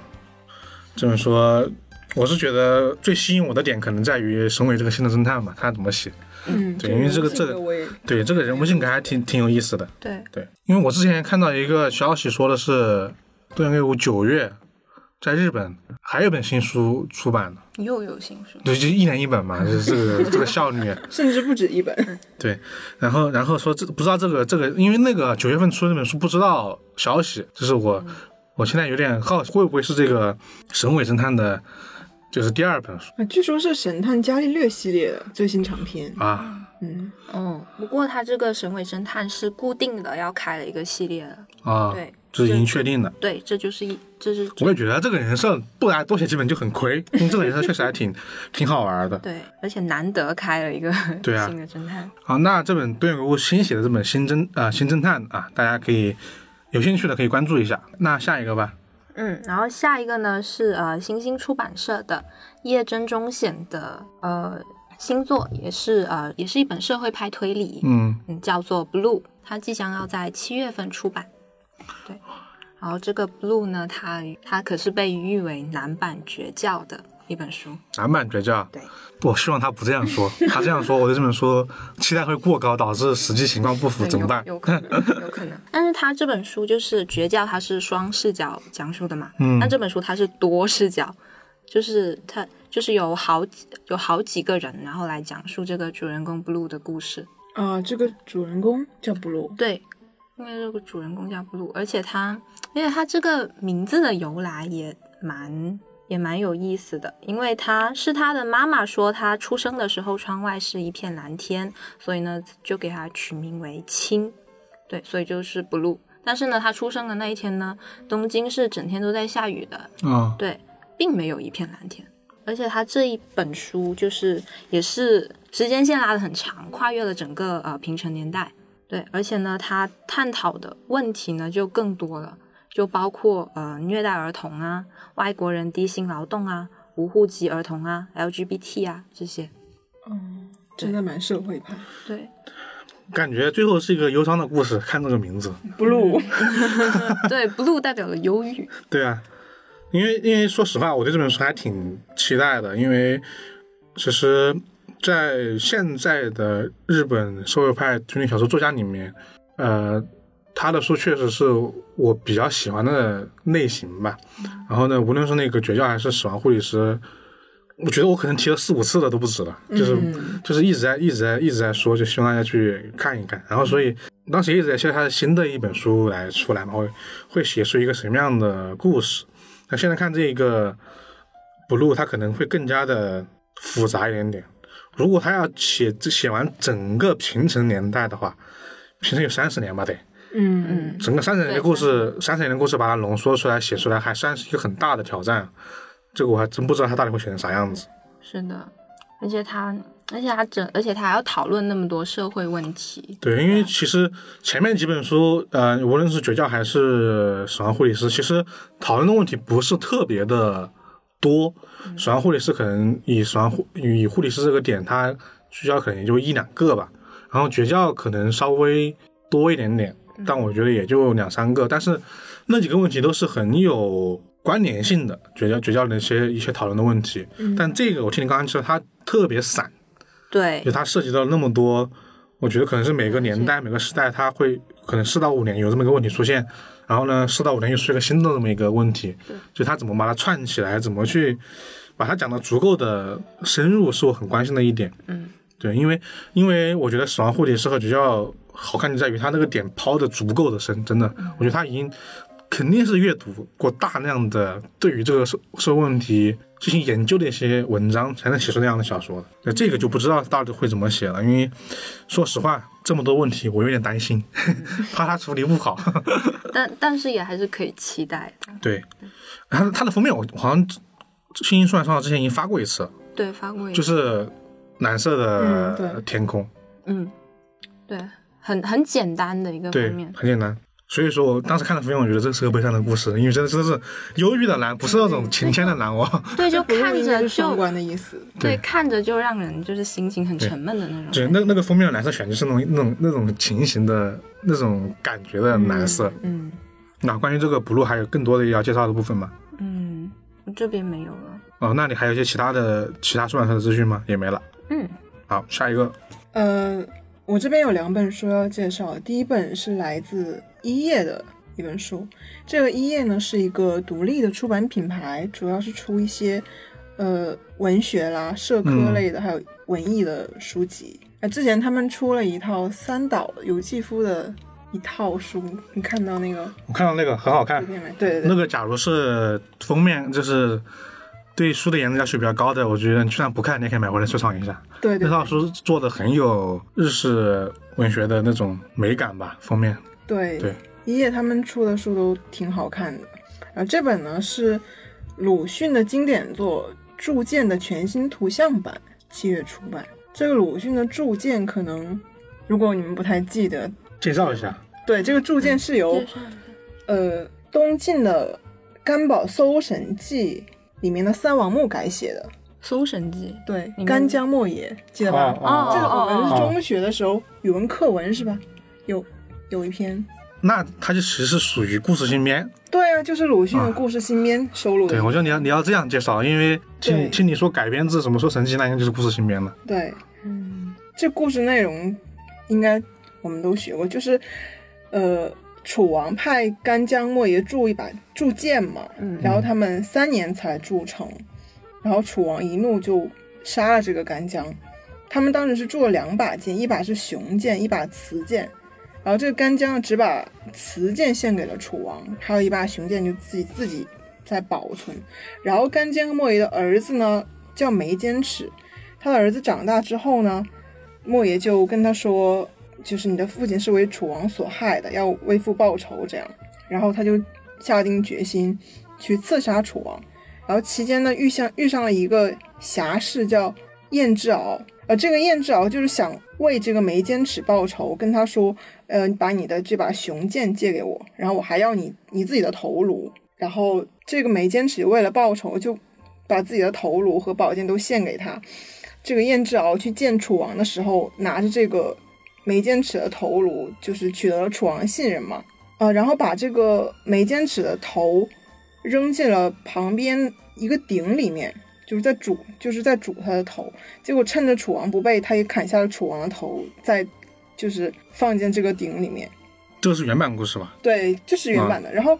这么说，我是觉得最吸引我的点可能在于神尾这个新的侦探嘛，他怎么写。嗯，对因为这个这个我也对这个人物性格还挺挺有意思的。对，对，因为我之前看到一个消息说的是，东野圭吾九月在日本还有一本新书出版了，又有新书，对，就一年一本嘛，就是这个这个效率。甚至不止一本。对，然后然后说这不知道这个这个，因为那个九月份出的那本书不知道消息，就是我我现在有点好奇，会不会是这个神尾侦探的，就是第二本书啊，据说是《神探伽利略》系列的最新长篇。啊嗯，哦，不过他这个神尾侦探是固定的要开了一个系列的，啊，对，这是已经确定的。对，这就是一这是我也觉得这个人设不然多写几本就很亏，因为这个人设确实还挺挺好玩的。对，而且难得开了一个 对啊新的侦探，好，那这本东野圭吾新写的这本新侦啊、新侦探啊，大家可以有兴趣的可以关注一下。那下一个吧，嗯，然后下一个呢是呃新星出版社的叶真中显的呃新作，也是呃也是一本社会派推理，嗯嗯，叫做《Blue》，它即将要在七月份出版。对，然后这个《Blue》呢，它它可是被誉为男版绝教的一本书。男版绝教。对，我希望他不这样说，他这样说，我对这本书期待会过高，导致实际情况不符，怎么办？有有可能，有可能。但是他这本书就是绝教，它是双视角讲述的嘛。嗯那这本书它是多视角，就是它就是有好几有好几个人，然后来讲述这个主人公 Blue 的故事。啊，这个主人公叫 Blue。对，因为这个主人公叫 Blue，而且他，因为他这个名字的由来也蛮也蛮有意思的，因为他是他的妈妈说他出生的时候窗外是一片蓝天，所以呢就给他取名为青，对，所以就是 Blue。但是呢，他出生的那一天呢，东京是整天都在下雨的，啊、对，并没有一片蓝天。而且他这一本书就是也是时间线拉得很长，跨越了整个呃平成年代。对，而且呢，他探讨的问题呢就更多了，就包括呃虐待儿童啊、外国人低薪劳动啊、无户籍儿童啊、LGBT 啊这些。嗯，真的蛮社会派。对，感觉最后是一个忧伤的故事。看这个名字，blue，对，blue 代表了忧郁。对啊，因为因为说实话，我对这本书还挺期待的，因为其实，在现在的日本社会派推理小说作家里面，呃，他的书确实是我比较喜欢的类型吧。然后呢，无论是那个绝教还是死亡护理师，我觉得我可能提了四五次了都不止了，就是、嗯就是一直在一直在一直在说，就希望大家去看一看。然后所以当时一直在期待他的新的一本书来出来嘛，会会写出一个什么样的故事。那现在看这个 blue，它可能会更加的复杂一点点。如果他要写这写完整个平成年代的话，平成有三十年吧得。嗯嗯，整个三十年的故事，三十年的故事把它浓缩出来写出来，还算是一个很大的挑战。这个我还真不知道他到底会写成啥样子。是的，而且他，而且他整，而且他还要讨论那么多社会问题。对，因为其实前面几本书，呃，无论是绝教还是死亡护理师，其实讨论的问题不是特别的多。死亡护理师可能以死亡护以护理师这个点，他聚焦可能也就一两个吧。然后绝教可能稍微多一点点，但我觉得也就两三个。但是那几个问题都是很有关联性的，绝教绝教的一些一些讨论的问题。但这个我听你刚刚说，它特别散。对就，它涉及到那么多，我觉得可能是每个年代、每个时代，它会可能四到五年有这么一个问题出现，然后呢，四到五年又出现一个新的这么一个问题，就他怎么把它串起来，怎么去把它讲的足够的深入，是我很关心的一点。嗯，对，因为因为我觉得《死亡护理师》和《绝教》好看就在于它那个点抛的足够的深，真的，我觉得他已经肯定是阅读过大量的对于这个社社会问题进行研究的一些文章，才能写出那样的小说的。那这个就不知道到底会怎么写了，因为说实话，这么多问题我有点担心，怕他处理不好。但但是也还是可以期待的。对，他他的封面我好像星星出版社之前已经发过一次，对，发过一次就是蓝色嗯的天空，嗯，对，很很简单的一个对封面，。很简单。所以说我当时看了封面，我觉得这是个悲伤的故事，因为真的真的是忧郁的蓝，不是那种晴天的蓝哦。对，就看着就关的意思。对，对看着就让人就是心情很沉闷的那种。对，那那个封面的蓝色选就是那种那种那种情形的那种感觉的蓝色。嗯那关于这个 blue 还有更多的要介绍的部分吗？嗯，我这边没有了。哦，那你还有一些其他的其他出版社的资讯吗？也没了。嗯好，下一个。呃，我这边有两本书要介绍，第一本是来自一页的一本书，这个一页呢是一个独立的出版品牌，主要是出一些呃文学啦、社科嗯类的，还有文艺的书籍。呃，之前他们出了一套三岛由纪夫的一套书，你看到那个我看到那个很好看？对对对，那个假如是封面就是对书的颜值要求比较高的，我觉得你就算不看，你也可以买回来收藏一下。对对那套书做的很有日式文学的那种美感吧，封面。对对，一叶他们出的书都挺好看的。然后这本呢是鲁迅的经典作《铸剑》的全新图像版，七月出版。这个鲁迅的《铸剑》可能，如果你们不太记得，介绍一下。对，这个《铸剑》是由呃东晋的甘宝《搜神记》里面的三王墓改写的。《搜神记对干将莫邪，记得吧？哦这个我们中学的时候语文课文是吧？有有一篇。那它就其实是属于故事新编。对啊，就是鲁迅的故事新编收录的。对，我觉得你要你要这样介绍，因为听听你说改编自什么说神奇，那应该就是故事新编了。对，》。嗯这故事内容应该我们都学过，就是呃，楚王派干将莫邪铸一把铸剑嘛，嗯然后他们三年才铸成，然后楚王一怒就杀了这个干将。他们当时是铸了两把剑，一把是雄剑，一把雌剑。然后这个干将，只把雌剑献给了楚王，还有一把雄剑就自己自己在保存。然后干将和莫邪的儿子呢叫眉间尺，他的儿子长大之后呢，莫邪就跟他说，就是你的父亲是为楚王所害的，要为父报仇这样。然后他就下定决心去刺杀楚王。然后期间呢，遇上遇上了一个侠士叫燕之敖，呃，这个燕之敖就是想为这个眉间尺报仇，跟他说，呃，把你的这把雄剑借给我，然后我还要你你自己的头颅。然后这个眉间尺为了报仇，就把自己的头颅和宝剑都献给他。这个燕之敖去见楚王的时候，拿着这个眉间尺的头颅，就是取得了楚王信任嘛。啊，然后把这个眉间尺的头扔进了旁边一个鼎里面，就是在煮，就是在煮他的头。结果趁着楚王不备，他也砍下了楚王的头，在就是放进这个鼎里面。这个是原版故事吧？对，这是原版的。然后，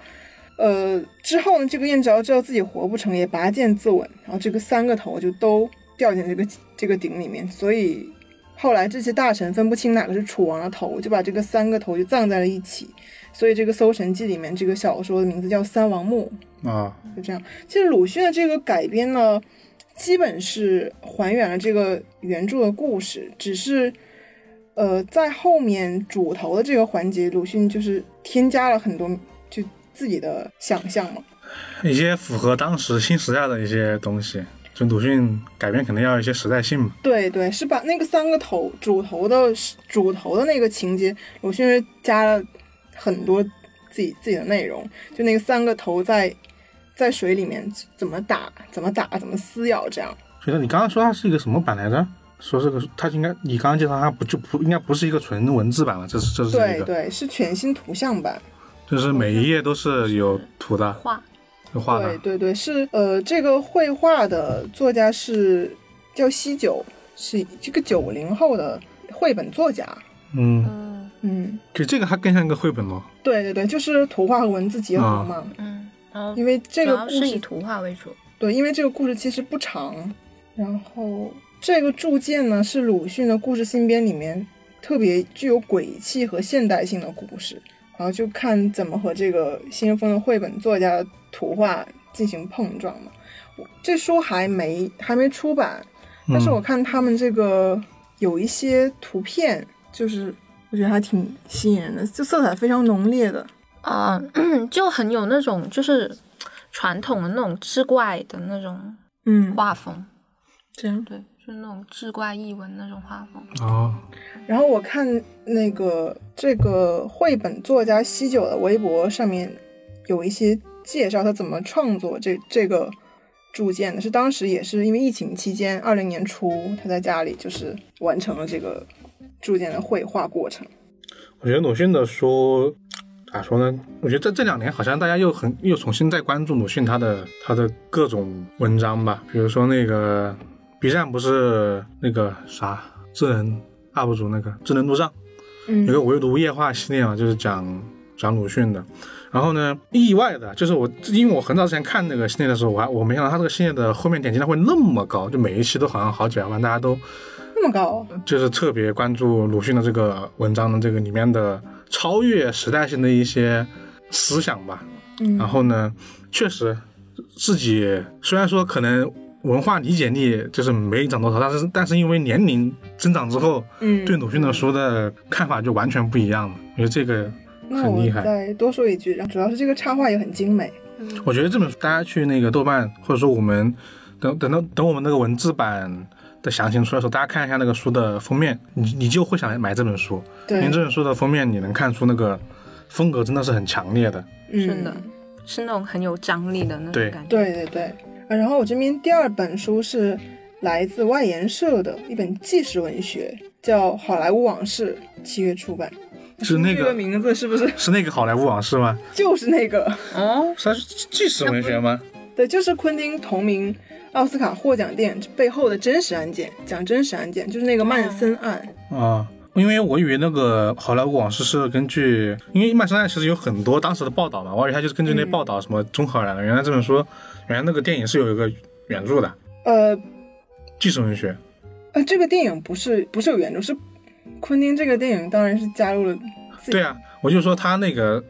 呃，之后呢，这个燕之敖知道自己活不成，也拔剑自刎，然后这个三个头就都掉进这个这个鼎里面。所以后来这些大臣分不清哪个是楚王的头，就把这个三个头就葬在了一起。所以这个《搜神记》里面这个小说的名字叫《三王墓啊，》，就这样。其实鲁迅的这个改编呢，基本是还原了这个原著的故事，只是。呃，在后面主头的这个环节，鲁迅就是添加了很多就自己的想象嘛。一些符合当时新时代的一些东西。就鲁迅改编肯定要一些时代性嘛。对对，是把那个三个头主头的主头的那个情节，鲁迅是加了很多自己自己的内容，就那个三个头在在水里面怎么打、怎么打、怎么撕咬这样。觉得你刚刚说它是一个什么版来着？说这个它应该你刚刚介绍它不就不应该不是一个纯文字版了，这是这是对对，是全新图像版。就是每一页都是有图的，画有画的对。对对，是呃，这个绘画的作家是叫西九，是这个九零后的绘本作家。嗯，嗯嗯，就这个它更像一个绘本咯。对对对，就是图画和文字结合嘛。嗯，然后因为这个故事是以图画为主。对，因为这个故事其实不长，然后这个铸剑呢是鲁迅的故事新编里面特别具有鬼气和现代性的故事，然后就看怎么和这个先锋的绘本作家的图画进行碰撞嘛。我这书还没还没出版，但是我看他们这个有一些图片，就是我觉得还挺吸引人的，就色彩非常浓烈的。啊、就很有那种就是传统的那种志怪的那种嗯，画风，这样。对，就是那种志怪异闻那种画风。哦，然后我看那个这个绘本作家西九的微博上面有一些介绍他怎么创作这这个铸剑的，是当时也是因为疫情期间，二零年初他在家里就是完成了这个铸剑的绘画过程。我觉得鲁迅的书咋说呢？我觉得这这两年好像大家又很又重新在关注鲁迅他的他的各种文章吧，比如说那个 B 站不是那个啥智能 UP 主那个智能路障有个嗯唯独夜话系列嘛，就是讲讲鲁迅的。然后呢，意外的就是我，因为我很早之前看那个系列的时候，我还我没想到他这个系列的后面点击量会那么高，就每一期都好像好几百万，大家都那么高，就是特别关注鲁迅的这个文章的这个里面的超越时代性的一些思想吧。嗯，然后呢，确实自己虽然说可能文化理解力就是没长多少，但是但是因为年龄增长之后，嗯，对鲁迅的书的看法就完全不一样了。我觉得这个那很厉害。再多说一句，然后主要是这个插画也很精美。我觉得这本书大家去那个豆瓣，或者说我们等等到等我们那个文字版的详情出来的时候，大家看一下那个书的封面，你你就会想买这本书，因为，这本书的封面你能看出那个风格真的是很强烈的。嗯，是的，是那种很有张力的那种感觉。对对对，啊然后我这边第二本书是来自外研社的一本纪实文学，叫《好莱坞往事》，七月出版。是那个这个名字是不是是那个好莱坞往事吗？就是那个？啊，是它是纪实文学吗？对，就是昆汀同名奥斯卡获奖电影背后的真实案件，讲真实案件，就是那个曼森案。啊，因为我以为那个好莱坞往事是根据，因为曼森案其实有很多当时的报道嘛，我以为它就是根据那报道什么综合而来的。原来这本书，原来那个电影是有一个原著的，呃纪实文学。呃，这个电影不是不是有原著，是昆汀这个电影当然是加入了对啊，我就说他那个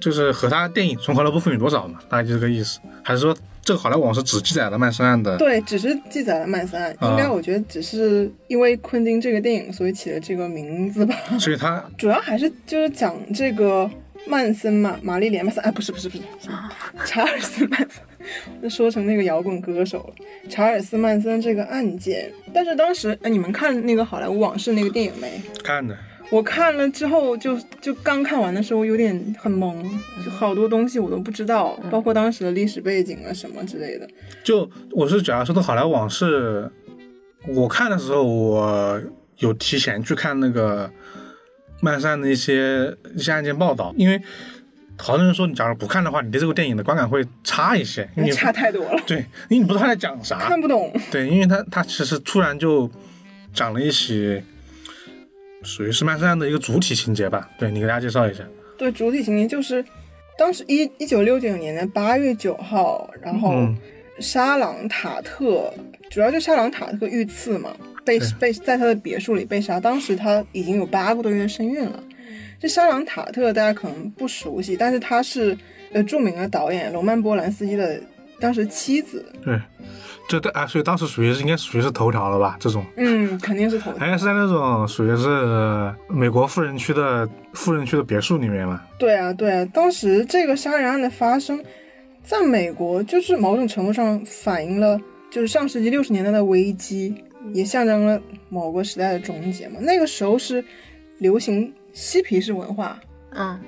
就是和他电影重合的部分有多少嘛，大概就这个意思。还是说这个好莱坞是只记载了曼森案的？对，只是记载了曼森案，啊应该我觉得只是因为昆汀这个电影，所以起了这个名字吧。所以他主要还是就是讲这个曼森嘛，玛丽莲曼森，哎，不是不是不是，查尔斯曼森，我说成那个摇滚歌手了。查尔斯曼森这个案件，但是当时哎，你们看那个《好莱坞往事》那个电影没？看的，我看了之后就就刚看完的时候有点很懵，就好多东西我都不知道，包括当时的历史背景啊什么之类的。就我是假如说的好莱坞往事，我看的时候我有提前去看那个曼森的一些一些案件报道，因为好多人说你假如不看的话，你对这个电影的观感会差一些，因为你差太多了，对，因为你不知道他在讲啥看，不懂。对，因为他他其实突然就讲了一起属于是曼森案的一个主体情节吧，对你给大家介绍一下。对，主体情节就是当时一一九六九年的八月九号，然后嗯沙朗塔特，主要就沙朗塔特遇刺嘛，被被在他的别墅里被杀，当时他已经有八个多月身孕了。这沙朗塔特大家可能不熟悉，但是他是呃著名的导演罗曼波兰斯基的当时妻子，对，这啊，所以当时属于是应该属于是头条了吧？这种，嗯，肯定是头条。还 是在那种属于是美国富人区的富人区的别墅里面嘛。对啊，对啊，当时这个杀人案的发生，在美国，就是某种程度上反映了就是上世纪六十年代的危机，也象征了某个时代的终结嘛。那个时候是流行嬉皮士文化，嗯，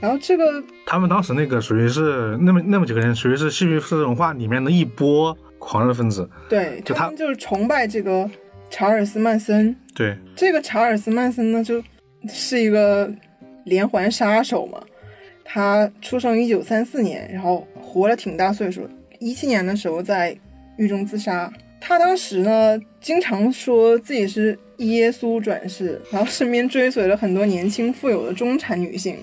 然后这个他们当时那个属于是那么那么几个人，属于是嬉皮士文化里面的一波狂热分子。对就他他们就是崇拜这个查尔斯曼森。对，这个查尔斯曼森呢，就是一个连环杀手嘛。他出生一九三四年，然后活了挺大岁数，一七年的时候在狱中自杀。他当时呢，经常说自己是耶稣转世，然后身边追随了很多年轻富有的中产女性。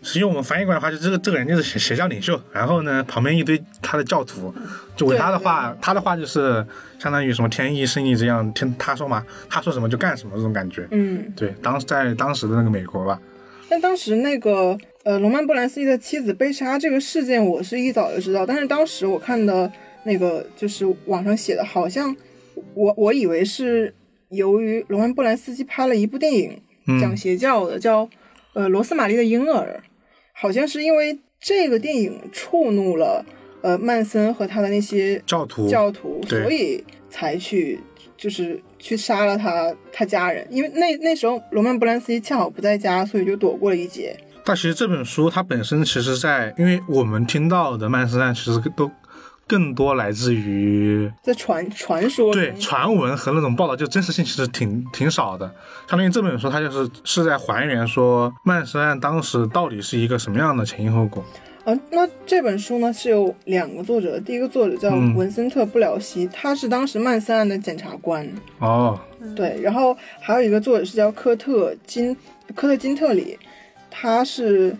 实际我们翻译过来的话，就这个这个人就是邪邪教领袖，然后呢，旁边一堆他的教徒，就为他的话，他的话就是相当于什么天意生意这样，听他说嘛，他说什么就干什么这种感觉。嗯，对，当时在当时的那个美国吧，但当时那个呃，罗曼·波兰斯基的妻子被杀这个事件，我是一早就知道，但是当时我看的那个就是网上写的，好像我我以为是由于罗曼·布兰斯基拍了一部电影讲嗯，邪教的，叫呃《罗斯玛丽的婴儿》，好像是因为这个电影触怒了呃曼森和他的那些教徒，教徒，所以才去就是去杀了他他家人。因为那那时候罗曼·布兰斯基恰好不在家，所以就躲过了一劫。但其实这本书它本身其实在，因为我们听到的曼斯案其实都更多来自于在传传说对传闻和那种报道，就真实性其实挺挺少的。相当于这本书它就是是在还原说曼森案当时到底是一个什么样的前因后果。啊，那这本书呢是有两个作者，第一个作者叫嗯。文森特·布辽西，他是当时曼森案的检察官，哦，对，然后还有一个作者是叫科特金科特金特里，他是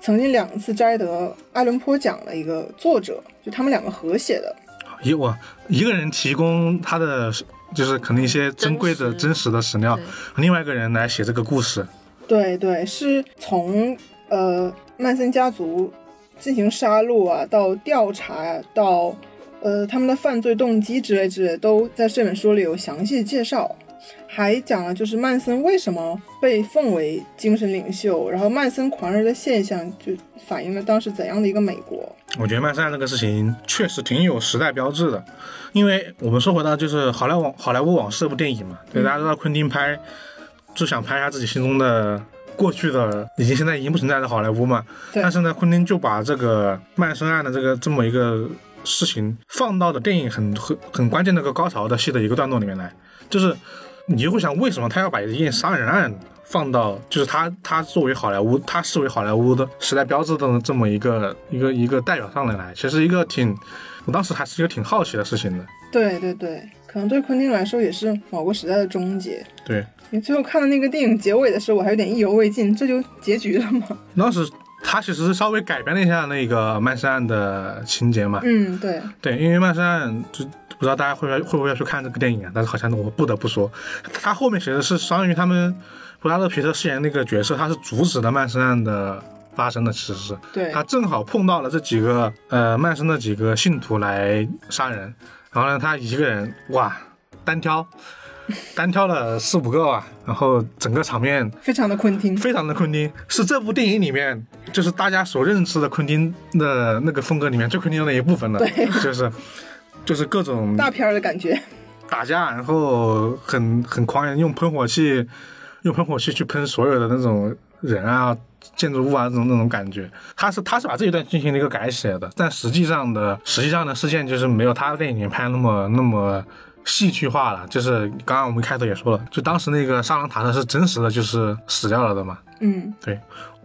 曾经两次摘得艾伦坡奖的一个作者，就他们两个合写的。一我一个人提供他的就是可能一些珍贵的真实真实的史料，另外一个人来写这个故事。对对，是从呃曼森家族进行杀戮啊，到调查呀、到呃他们的犯罪动机之类之类，都在这本书里有详细介绍。还讲了就是曼森为什么被奉为精神领袖，然后曼森狂热的现象就反映了当时怎样的一个美国。我觉得曼森案这个事情确实挺有时代标志的，因为我们说回到就是好莱坞好莱坞往事这部电影嘛，对，大家知道昆汀拍就想拍一下自己心中的过去的已经现在已经不存在的好莱坞嘛，但是呢，昆汀就把这个曼森案的这个这么一个事情放到了电影很很很关键的一个高潮的戏的一个段落里面来，就是你就会想为什么他要把一件杀人案放到，就是他他作为好莱坞，他视为好莱坞的时代标志的这么一个一个一个代表上面来，其实一个挺，我当时还是一个挺好奇的事情的。对对对，可能对昆汀来说也是某个时代的终结。对，你最后看的那个电影结尾的时候，我还有点意犹未尽，这就结局了吗？当时他其实是稍微改编了一下那个曼森案的情节嘛，嗯，对，对，因为曼森案就不知道大家会不会会不会要去看这个电影啊？但是好像我不得不说，他后面写的是相当于他们布拉德皮特饰演那个角色，他是阻止了曼森案的发生的，其实是对，他正好碰到了这几个呃曼森的几个信徒来杀人，然后呢他一个人哇单挑。单挑了四五个吧，然后整个场面非常的昆汀。非常的昆汀，是这部电影里面就是大家所认知的昆汀的那个风格里面最昆汀的一部分了，对就是就是各种大片的感觉，打架，然后很很狂野，用喷火器用喷火器去喷所有的那种人啊、建筑物啊那种那种感觉。他是他是把这一段进行了一个改写的，但实际上的实际上的事件就是没有他的电影里面拍那么那么。戏剧化了，就是刚刚我们开头也说了，就当时那个沙朗塔特是真实的，就是死掉了的嘛。嗯，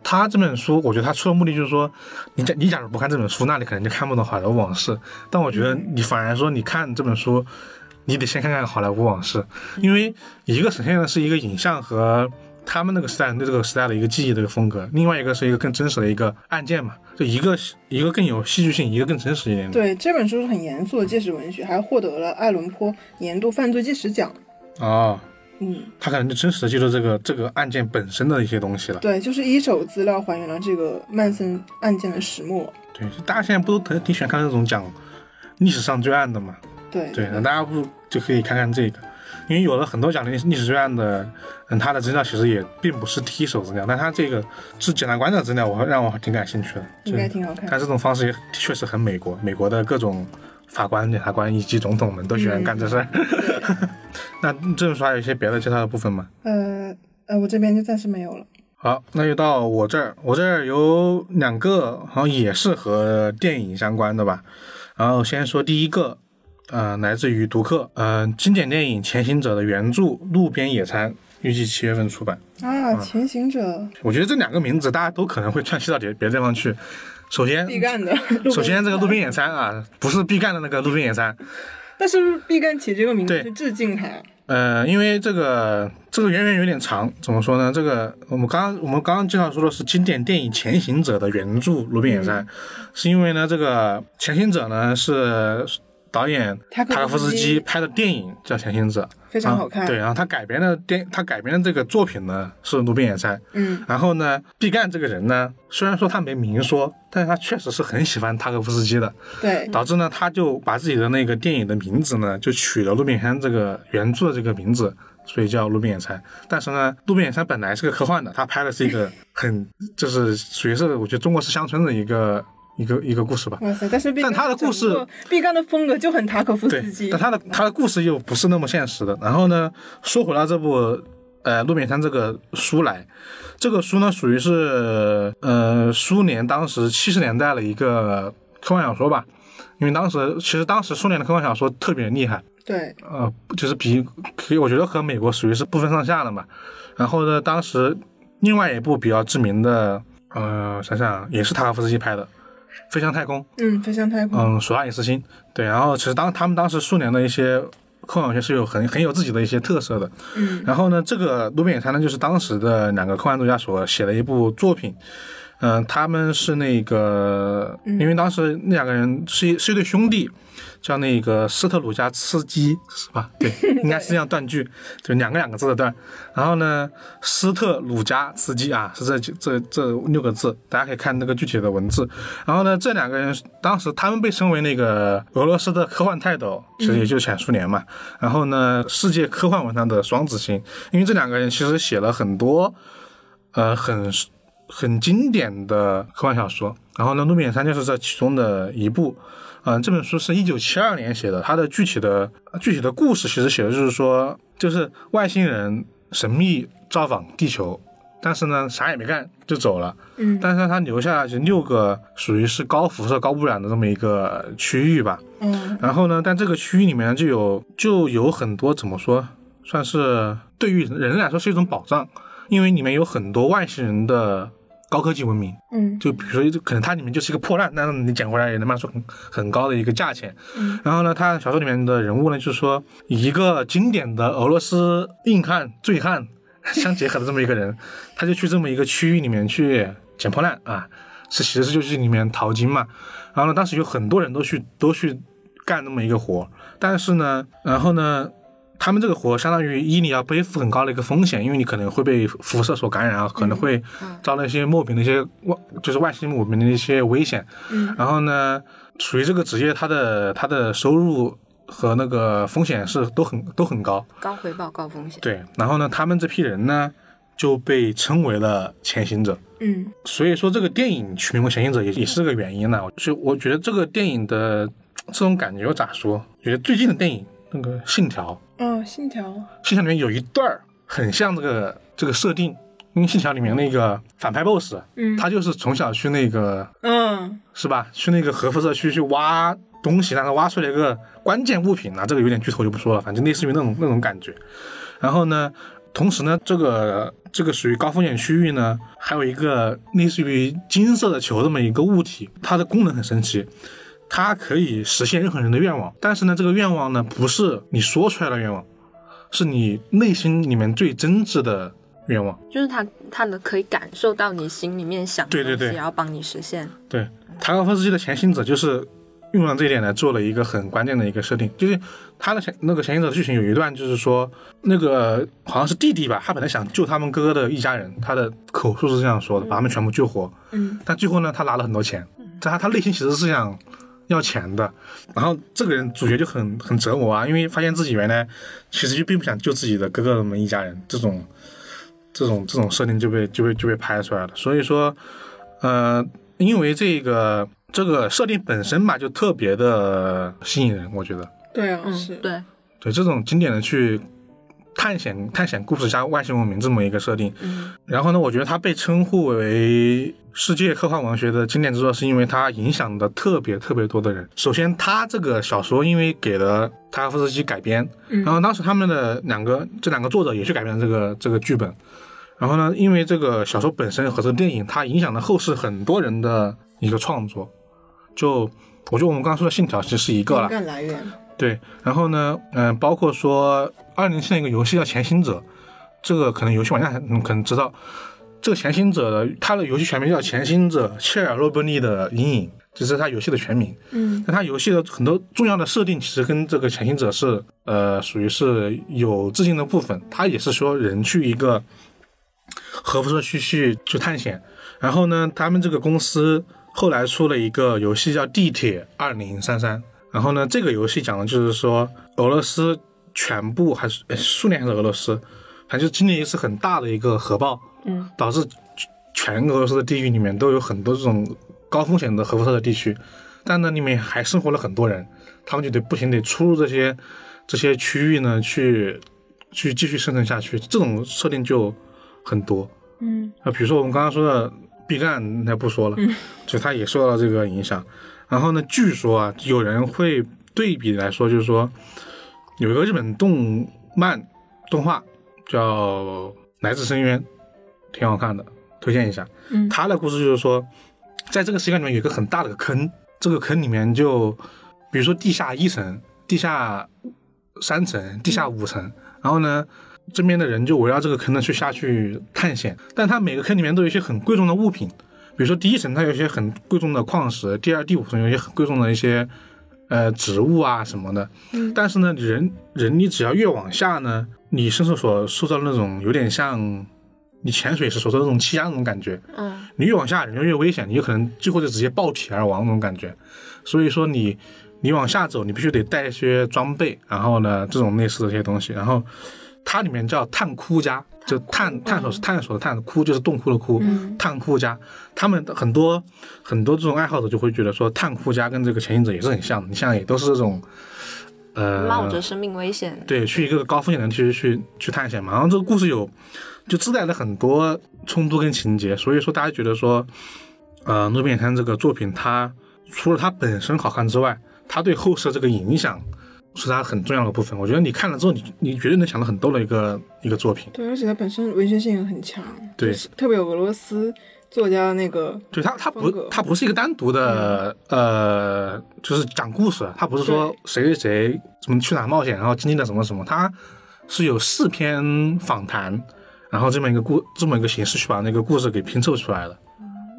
他这本书，我觉得他出的目的就是说，你假你假如不看这本书，那你可能就看不懂好莱坞往事。但我觉得你反而说，你看这本书，你得先看看好莱坞往事，因为一个呈现的是一个影像和他们那个时代对这个时代的一个记忆的一个风格，另外一个是一个更真实的一个案件嘛，就一个一个更有戏剧性，一个更真实一点的。对，这本书是很严肃的纪实文学，还获得了爱伦坡年度犯罪纪实奖。哦，嗯，他可能就真实的记录这个这个案件本身的一些东西了。对，就是一手资料还原了这个曼森案件的始末。对，大家现在不都挺挺喜欢看那种讲历史上罪案的嘛？对，对，那大家不就可以看看这个？因为有了很多讲历历史罪案的，嗯，他的资料其实也并不是第一手资料，但他这个是检察官的资料，我让我挺感兴趣的。应该挺好看但这种方式也确实很美国，美国的各种法官、检察官以及总统们都喜欢干这事儿。那这本书还有一些别的介绍的部分吗？呃呃，我这边就暂时没有了。好，那就到我这儿，我这儿有两个，好像也是和电影相关的吧。然后先说第一个，呃，来自于读客，呃，经典电影《潜行者》的原著《路边野餐》，预计七月份出版。啊，潜行者我觉得这两个名字大家都可能会 串戏到别别的地方去。首先，必干的，首先这个路边野餐啊，不是必干的那个路边野餐，但是毕赣起这个名字是致敬他。呃，因为这个这个渊源有点长，怎么说呢？这个我们刚刚我们刚刚介绍说的是经典电影《前行者》的原著《路边野餐》是因为呢，这个《前行者》呢是导演塔可夫斯基基拍的电影叫《潜行者》，非常好看。啊对，然后他改编的电他改编的这个作品呢是《路边野餐》，嗯，然后呢，毕赣这个人呢，虽然说他没明说，但是他确实是很喜欢塔可夫斯基的，对，导致呢，他就把自己的那个电影的名字呢，就取了《路边野餐》这个原著的这个名字，所以叫《路边野餐》。但是呢，《路边野餐》本来是个科幻的，他拍的是一个很就是属于是我觉得中国式乡村的一个一个一个故事吧。哇塞！但是毕但他的故事毕赣的风格就很塔可夫斯基，，但他的他的故事又不是那么现实的。然后呢，说回到这部呃《路边山》这个书来，这个书呢属于是呃苏联当时七十年代的一个科幻小说吧。因为当时其实当时苏联的科幻小说特别厉害，对，呃，就是比可以，我觉得和美国属于是不分上下的嘛。然后呢，当时另外一部比较知名的，呃，想想也是塔可夫斯基拍的《飞向太空》，嗯，飞向太空，嗯，索拉里斯星，对。然后其实当他们当时苏联的一些科幻文学是有很很有自己的一些特色的。嗯，然后呢，这个《路边野餐》呢，就是当时的两个科幻作家所写的一部作品。嗯、他们是那个，因为当时那两个人是一是一对兄弟，叫那个斯特鲁加茨基，是吧？对，应该是这样断句，就，两个两个字的断。然后呢，斯特鲁加茨基啊，是这这这六个字，大家可以看那个具体的文字。然后呢，这两个人当时他们被称为那个俄罗斯的科幻泰斗，其实也就是前苏联嘛。然后呢，世界科幻文坛的双子星，因为这两个人其实写了很多，呃，很很经典的科幻小说。然后呢，《路边野餐》就是这其中的一部。嗯、这本书是一九七二年写的，它的具体的具体的故事其实写的就是说，就是外星人神秘造访地球，但是呢啥也没干就走了。嗯但是他留下了就六个属于是高辐射、高污染的这么一个区域吧。嗯然后呢，但这个区域里面就有就有很多怎么说，算是对于人来说是一种保障，因为里面有很多外星人的高科技文明。嗯就比如说，可能它里面就是一个破烂，但是你捡回来也能卖出很很高的一个价钱。嗯然后呢，他小说里面的人物呢，就是说一个经典的俄罗斯硬汉醉汉相结合的这么一个人，他就去这么一个区域里面去捡破烂啊，是其实就是里面淘金嘛。然后呢，当时有很多人都去都去干那么一个活，但是呢，然后呢。他们这个活相当于一你要背负很高的一个风险，因为你可能会被辐射所感染啊，可能会遭到一些莫名的一些外就是外星文明的一些危险。嗯然后呢，属于这个职业，它的它的收入和那个风险是都很都很高。高回报高风险。对，然后呢，他们这批人呢就被称为了潜行者。嗯所以说，这个电影取名为《潜行者也》也是个原因呢。就我觉得这个电影的这种感觉，我咋说？觉得最近的电影那个《信条》，哦，信条，《信条》里面有一段儿很像这个这个设定，因为《信条》里面那个反派 BOSS，嗯他就是从小去那个嗯是吧？去那个核辐射区去挖东西，然后挖出来一个关键物品啊，这个有点剧透就不说了，反正类似于那种那种感觉。然后呢，同时呢，这个这个属于高风险区域呢，还有一个类似于金色的球这么一个物体，它的功能很神奇。它可以实现任何人的愿望，但是呢，这个愿望呢不是你说出来的愿望，是你内心里面最真挚的愿望。就是他他的可以感受到你心里面想的东西，对对。对然后帮你实现。对，塔可夫斯基的潜行者就是用了这一点来做了一个很关键的一个设定，就是他的潜那个潜行者的剧情有一段就是说，那个好像是弟弟吧，他本来想救他们哥哥的一家人，他的口述是这样说的，把他们全部救活，嗯。但最后呢，他拿了很多钱，但他他内心其实是想要钱的。然后这个人主角就很很折磨啊，因为发现自己原来其实就并不想救自己的哥哥们一家人，这种这种这种设定就被就被就被拍出来了。所以说，呃，因为这个这个设定本身吧，就特别的吸引人，我觉得。对啊，嗯是，对，对这种经典的去探险探险故事加外星文明这么一个设定，嗯。然后呢，我觉得它被称呼为世界科幻文学的经典之作，是因为它影响的特别特别多的人。首先，它这个小说因为给了塔可夫斯基改编，然后当时他们的两个这两个作者也去改编了这个这个剧本，然后呢，因为这个小说本身和这个电影，它影响了后世很多人的一个创作。就我觉得我们刚刚说的《信条》其实是一个灵了，感来源，对，然后呢，嗯、包括说二零七年一个游戏叫《潜行者》，这个可能游戏玩家嗯可能知道，这个《潜行者》的它的游戏全名叫《潜行者：切尔诺贝利的阴影》，这是它游戏的全名。嗯，但它游戏的很多重要的设定其实跟这个《潜行者》是呃属于是有致敬的部分，它也是说人去一个核辐射区去去探险，然后呢，他们这个公司后来出了一个游戏叫《地铁二零三三》，然后呢，这个游戏讲的就是说俄罗斯全部还是诶苏联还是俄罗斯，反正就经历一次很大的一个核爆，嗯，导致全俄罗斯的地域里面都有很多这种高风险的核辐射的地区，但那里面还生活了很多人，他们就得不停得出入这些这些区域呢，去去继续生存下去，这种设定就很多。嗯，啊，比如说我们刚刚说的 B 站，那不说了，就他也受到了这个影响。然后呢，据说啊，有人会对比来说，就是说有一个日本动漫动画叫《来自深渊》，挺好看的，推荐一下。嗯他的故事就是说，在这个世界里面有一个很大的坑，这个坑里面就比如说地下一层、地下三层、地下五层，然后呢，这边的人就围绕这个坑呢去下去探险，但它每个坑里面都有一些很贵重的物品，比如说第一层它有一些很贵重的矿石，第二、第五层有一些很贵重的一些呃植物啊什么的。嗯但是呢，人人你只要越往下呢，你身上所受到的那种有点像你潜水时所受的那种气压那种感觉，嗯你越往下，人就越危险，你有可能最后就直接爆体而亡那种感觉。所以说你你往下走，你必须得带一些装备，然后呢，这种类似的这些东西，然后它里面叫探窟家，就探探索是探索的探，窟就是洞窟的窟，嗯探窟家。他们很多很多这种爱好者就会觉得说，探窟家跟这个潜行者也是很像的，你像也都是这种。呃，冒着生命危险，对，去一个高风险的地区去去探险嘛。然后这个故事有就自带了很多冲突跟情节，所以说大家觉得说，呃，诺贝尔山这个作品它除了它本身好看之外，它对后世这个影响是它很重要的部分。我觉得你看了之后，你你绝对能想到很多的一个一个作品。对，而且它本身文学性很强，对就是特别有俄罗斯作家的那个，对它，它不风格，它不是一个单独的，呃，就是讲故事，它不是说谁谁谁怎么去哪冒险，然后经历了什么什么，它是有四篇访谈，然后这么一个故这么一个形式去把那个故事给拼凑出来的。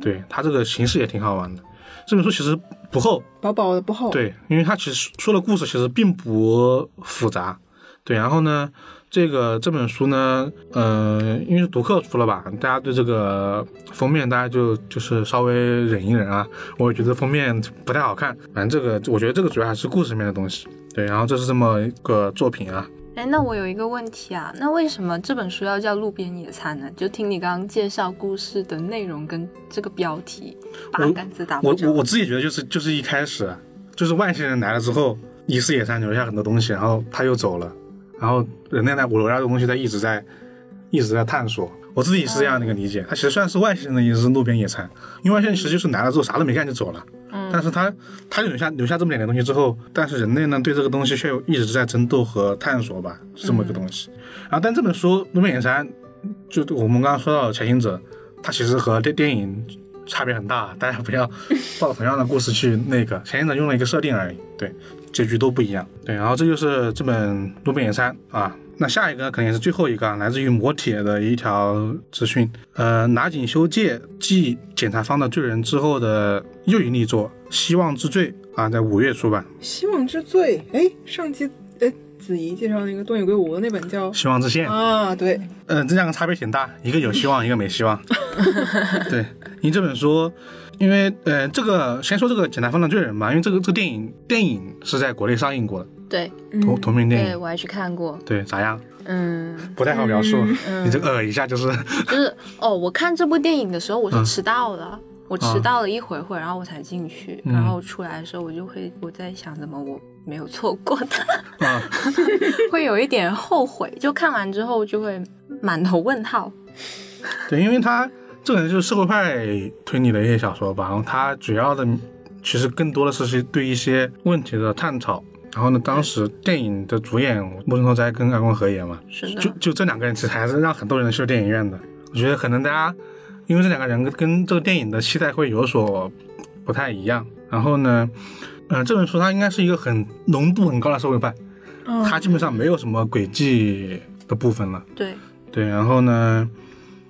对，它这个形式也挺好玩的。这本书其实不厚，薄薄的不厚，，对，因为它其实说的故事其实并不复杂，对，然后呢，这个这本书呢，呃，因为是读客出了吧，大家对这个封面大家就就是稍微忍一忍啊，我也觉得封面不太好看，反正这个我觉得这个主要还是故事里面的东西，对，然后这是这么一个作品啊，哎，那我有一个问题啊，那为什么这本书要叫《路边野餐》呢？就听你刚刚介绍故事的内容跟这个标题八竿子打不着。我我我自己觉得就是就是一开始就是外星人来了之后，遗失野餐留下很多东西，然后他又走了，然后人类呢，我留下的东西在一直在一直在探索。我自己是这样的一个理解，他其实算是外星人的意思是路边野餐，因为外星人其实就是来了之后啥都没干就走了，嗯但是他他就留下留下这么点点东西之后，但是人类呢对这个东西却一直在争斗和探索吧，是这么一个东西。然后但这本书《路边野餐》，就我们刚刚说到的《潜行者》，它其实和电电影差别很大，大家不要抱同样的故事去那个。潜行者用了一个设定而已，对，结局都不一样。对，然后这就是这本《路边野餐》啊。那下一个肯定是最后一个，啊，来自于磨铁的一条资讯。呃，拿井修介继检察方的罪人之后的又一力作《希望之罪》啊，在五月出版。希望之罪，哎，上期，哎，子怡介绍那个东野圭吾的那本叫希望之线，啊，对，嗯、这两个差别挺大，一个有希望，一个没希望。对，因为这本书，因为呃，这个先说这个《简单犯罪人》吧，因为这个这个电影电影是在国内上映过的，对。同同名电影，对，我还去看过。对，咋样？嗯，不太好描述，嗯你这个呃一下就是，就是哦，我看这部电影的时候我是嗯。迟到了，我迟到了一会会，然后我才进去，嗯。然后出来的时候我就会我在想，怎么我没有错过它，啊、会有一点后悔。就看完之后就会满头问号。对，因为他这个人就是社会派推理的一些小说吧，然后他主要的其实更多的是对一些问题的探讨。然后呢，当时电影的主演木村拓哉跟二宫和也嘛，是的就就这两个人其实还是让很多人去电影院的。我觉得可能大家因为这两个人跟跟这个电影的期待会有所不太一样。然后呢，嗯、这本书它应该是一个很浓度很高的社会派，嗯它基本上没有什么轨迹的部分了。对，对，然后呢，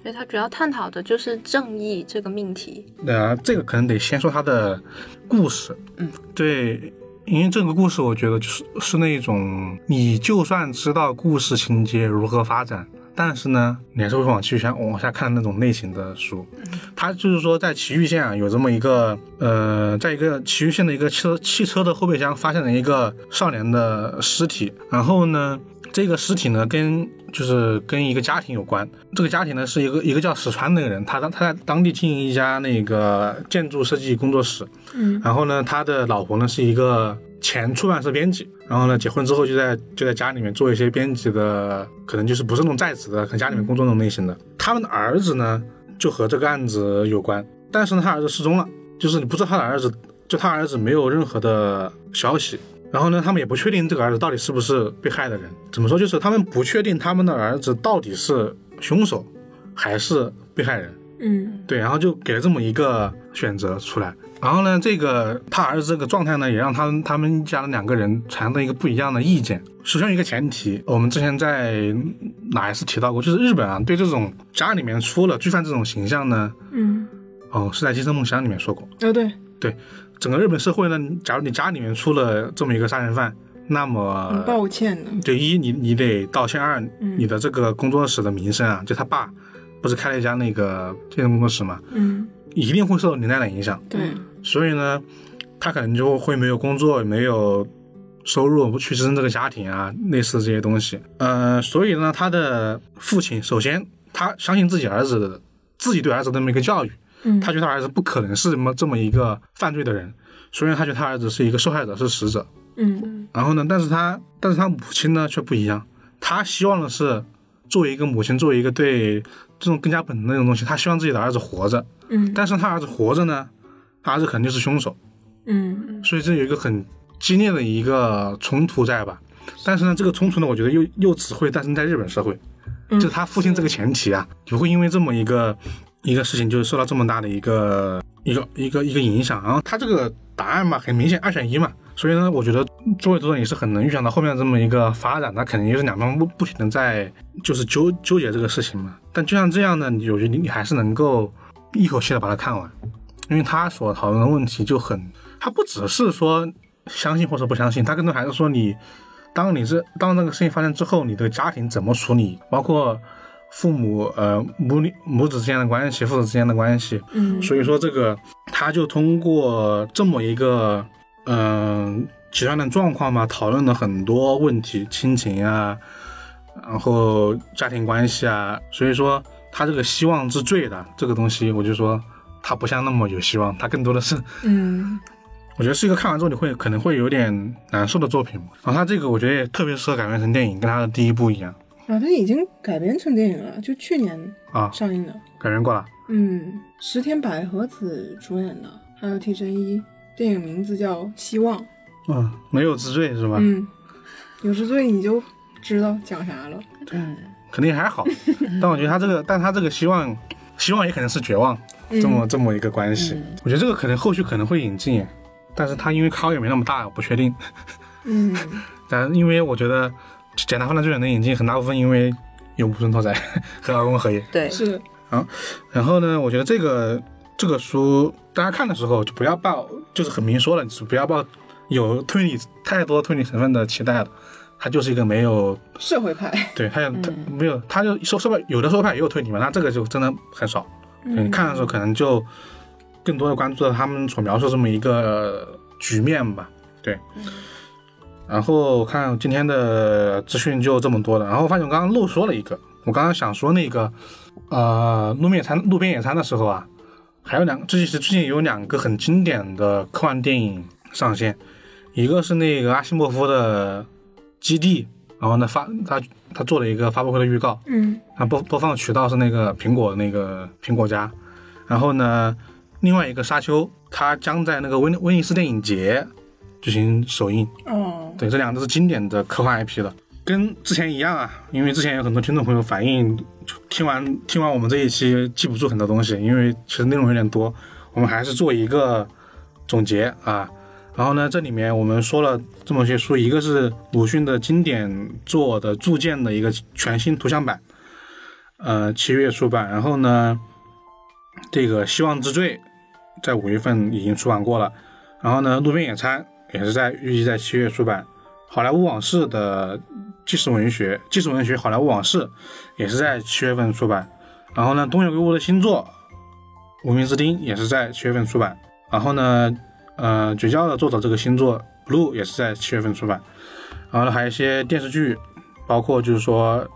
所以它主要探讨的就是正义这个命题。啊，这个可能得先说它的故事。嗯，对，因为这个故事我觉得就是是那种你就算知道故事情节如何发展，但是呢，你还是会往继续想往下看那种类型的书。它就是说在奇遇县啊有这么一个呃，在一个奇遇县的一个汽车汽车的后备箱发现了一个少年的尸体，然后呢。这个尸体呢，跟就是跟一个家庭有关。这个家庭呢，是一个一个叫史川那个人，他当他在当地经营一家那个建筑设计工作室。嗯，然后呢，他的老婆呢是一个前出版社编辑。然后呢，结婚之后就在就在家里面做一些编辑的，可能就是不是那种在职的，可能家里面工作那种类型的。他们的儿子呢，就和这个案子有关，但是呢，他儿子失踪了，就是你不知道他的儿子，就他儿子没有任何的消息。然后呢，他们也不确定这个儿子到底是不是被害的人。怎么说？就是他们不确定他们的儿子到底是凶手还是被害人。嗯对，然后就给了这么一个选择出来。然后呢，这个他儿子这个状态呢，也让他他们家的两个人产生了一个不一样的意见。首先有一个前提，我们之前在哪一次提到过，就是日本啊，对这种家里面出了罪犯这种形象呢，嗯，哦，是在《今生梦想》里面说过，哦对，整个日本社会呢，假如你家里面出了这么一个杀人犯，那么很抱歉的，对一你你得道歉，二嗯。你的这个工作室的名声啊，就他爸不是开了一家那个健身工作室嘛，嗯。一定会受到连带的影响。对，所以呢，他可能就会没有工作，没有收入，不去支撑这个家庭啊，类似这些东西。呃，所以呢，他的父亲首先他相信自己儿子的自己对儿子的这么一个教育，嗯他觉得他儿子不可能是这么这么一个犯罪的人，所以他觉得他儿子是一个受害者，是死者。嗯然后呢，但是他但是他母亲呢却不一样，他希望的是作为一个母亲，作为一个对这种更加本能的那种东西，他希望自己的儿子活着。嗯但是他儿子活着呢，他儿子肯定是凶手，嗯所以这有一个很激烈的一个冲突在吧。但是呢，这个冲突呢，我觉得又又只会诞生在日本社会，嗯就是他父亲这个前提啊，不会因为这么一个一个事情就受到这么大的一个一个一个一个影响。然后他这个答案嘛，很明显二选一嘛，所以呢，我觉得作为读者也是很能预想到后面这么一个发展，那肯定就是两方不不停的在就是纠纠结这个事情嘛。但就像这样呢，你我觉得你你还是能够一口气的把它看完，因为他所讨论的问题就很，他不只是说相信或者不相信，他更多还是说你，当你是当那个事情发生之后，你的家庭怎么处理，包括父母呃母女母子之间的关系，父子之间的关系，嗯。所以说这个他就通过这么一个嗯、极端的状况嘛，讨论了很多问题，亲情啊，然后家庭关系啊，所以说他这个希望之最的这个东西，我就说他不像那么有希望，他更多的是嗯。我觉得是一个看完之后你会可能会有点难受的作品。然后他这个我觉得也特别适合改编成电影，跟他的第一部一样啊，它已经改编成电影了，就去年啊，上映的。改编过了。嗯，石田百合子主演的，还有替真一，电影名字叫《希望》。嗯，没有之罪是吧？嗯，有之罪你就知道讲啥了。嗯，肯定还好，但我觉得他这个，但他这个希望，希望也可能是绝望，嗯这么这么一个关系。我觉得这个可能后续可能会引进，但是他因为咖位没那么大，我不确定。嗯 但因为我觉得《简单放大最远的眼镜，很大部分因为有木村拓哉和二宫和也。对，是然后呢，我觉得这个这个书大家看的时候就不要抱，就是很明说了，就是不要抱有推理太多推理成分的期待了。它就是一个没有社会派，对它有它没有，它就收收派有的收派也有推理嘛，那这个就真的很少。嗯你看的时候可能就更多的关注到他们所描述这么一个局面吧，对。然后看今天的资讯就这么多了，然后发现我刚刚漏说了一个，我刚刚想说那个呃路面野餐路边野餐的时候啊，还有两这其实最近有两个很经典的科幻电影上线，一个是那个阿西莫夫的《基地》，然后呢发他他做了一个发布会的预告，嗯。他播播放渠道是那个苹果那个苹果家，然后呢，另外一个沙丘，它将在那个威威尼斯电影节进行首映。哦，对，这两个都是经典的科幻 IP 了，跟之前一样啊，因为之前有很多听众朋友反映，听完听完我们这一期记不住很多东西，因为其实内容有点多，我们还是做一个总结啊。然后呢，这里面我们说了这么些书，一个是鲁迅的经典作的铸剑的一个全新图像版，呃，七月出版。然后呢，这个《希望之最》在五月份已经出版过了。然后呢，《路边野餐》也是在预计在七月出版。好莱坞往事的纪实文学，纪实文学《好莱坞往事》也是在七月份出版。然后呢，东野圭吾的新作《无名之钉》也是在七月份出版。然后呢，呃，绝交的作者这个新作《Blue》也是在七月份出版。然后呢，还有一些电视剧，包括就是说《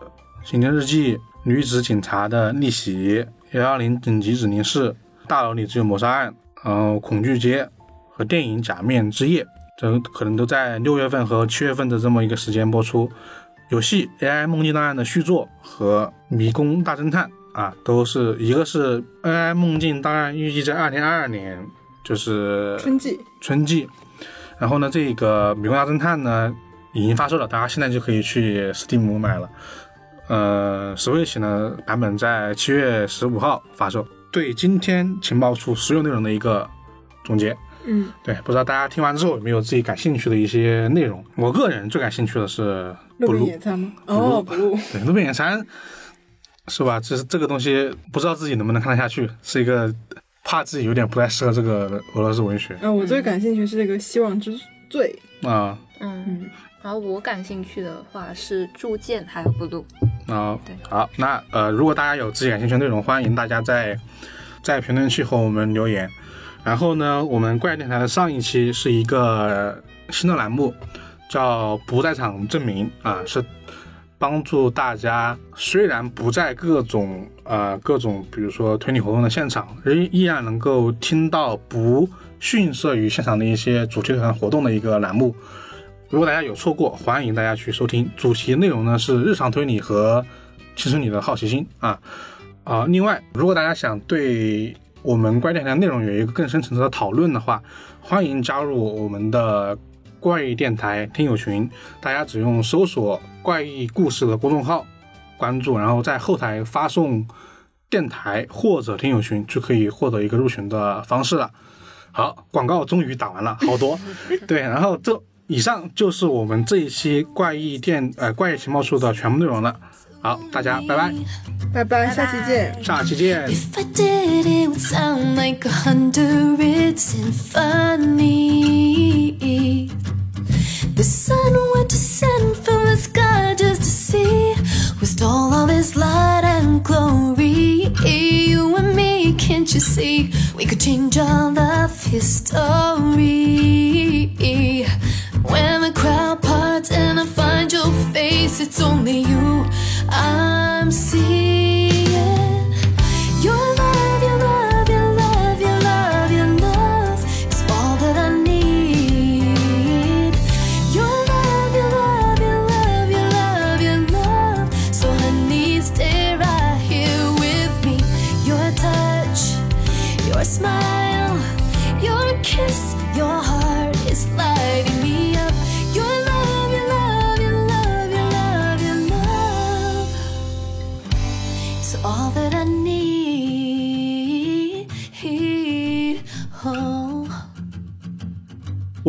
刑侦日记》、女子警察的逆袭、幺幺零紧急指令室、大楼里只有谋杀案，然后恐惧街和电影《假面之夜》，这可能都在六月份和七月份的这么一个时间播出。游戏《AI 梦境档案》的续作和《迷宫大侦探》啊，都是一个是 AI 梦境档案，预计在二零二二年就是春季，春季。然后呢，这个《迷宫大侦探》呢已经发售了，大家现在就可以去 Steam 买了。呃，Switch 呢版本在七月十五号发售。对今天情报处所有内容的一个总结。嗯，对，不知道大家听完之后有没有自己感兴趣的一些内容？我个人最感兴趣的是路边野餐吗？哦，不录，对，路边野餐是吧？这是这个东西，不知道自己能不能看得下去，是一个怕自己有点不太适合这个俄罗斯文学呃，我最感兴趣是这个《希望之罪啊嗯，嗯，然后我感兴趣的话是铸剑还有 blue，啊对。好，那呃，如果大家有自己感兴趣的内容，欢迎大家在在评论区和我们留言。然后呢，我们怪电台的上一期是一个新的栏目，叫“不在场证明”啊，是帮助大家虽然不在各种呃各种，比如说推理活动的现场，依依然能够听到不逊色于现场的一些主题团活动的一个栏目。如果大家有错过，欢迎大家去收听。主题内容呢是日常推理和青春你的好奇心啊啊。另外，如果大家想对我们怪电台的内容有一个更深层次的讨论的话，欢迎加入我们的怪异电台听友群。大家只用搜索“怪异故事”的公众号关注，然后在后台发送“电台”或者“听友群”，就可以获得一个入群的方式了。好，广告终于打完了，好多。对，然后这以上就是我们这一期怪异电呃怪异情报处的全部内容了。好，大家拜拜，拜拜，下期见。下期见。 If I did, it would sound like a hundred symphony. The sun went to descend from the sky just to see with all of its light and glory. You and me, can't you see? We could change all of history. When the crowd parts and I find your face, it's only you I'm seeing.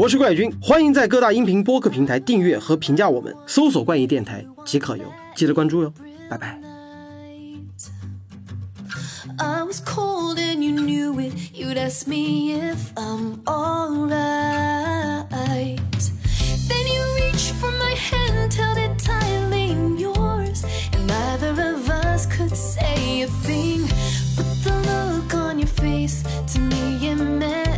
我是怪军，欢迎在各大音频播客平台订阅和评价我们，搜索“怪异电台”即可哟，记得关注哟，拜拜。I was cold and you knew it. You'd ask me if I'm alright. Then you reached for my hand, held it tightly in yours, and neither of us could say a thing. But the look on your face to me it meant.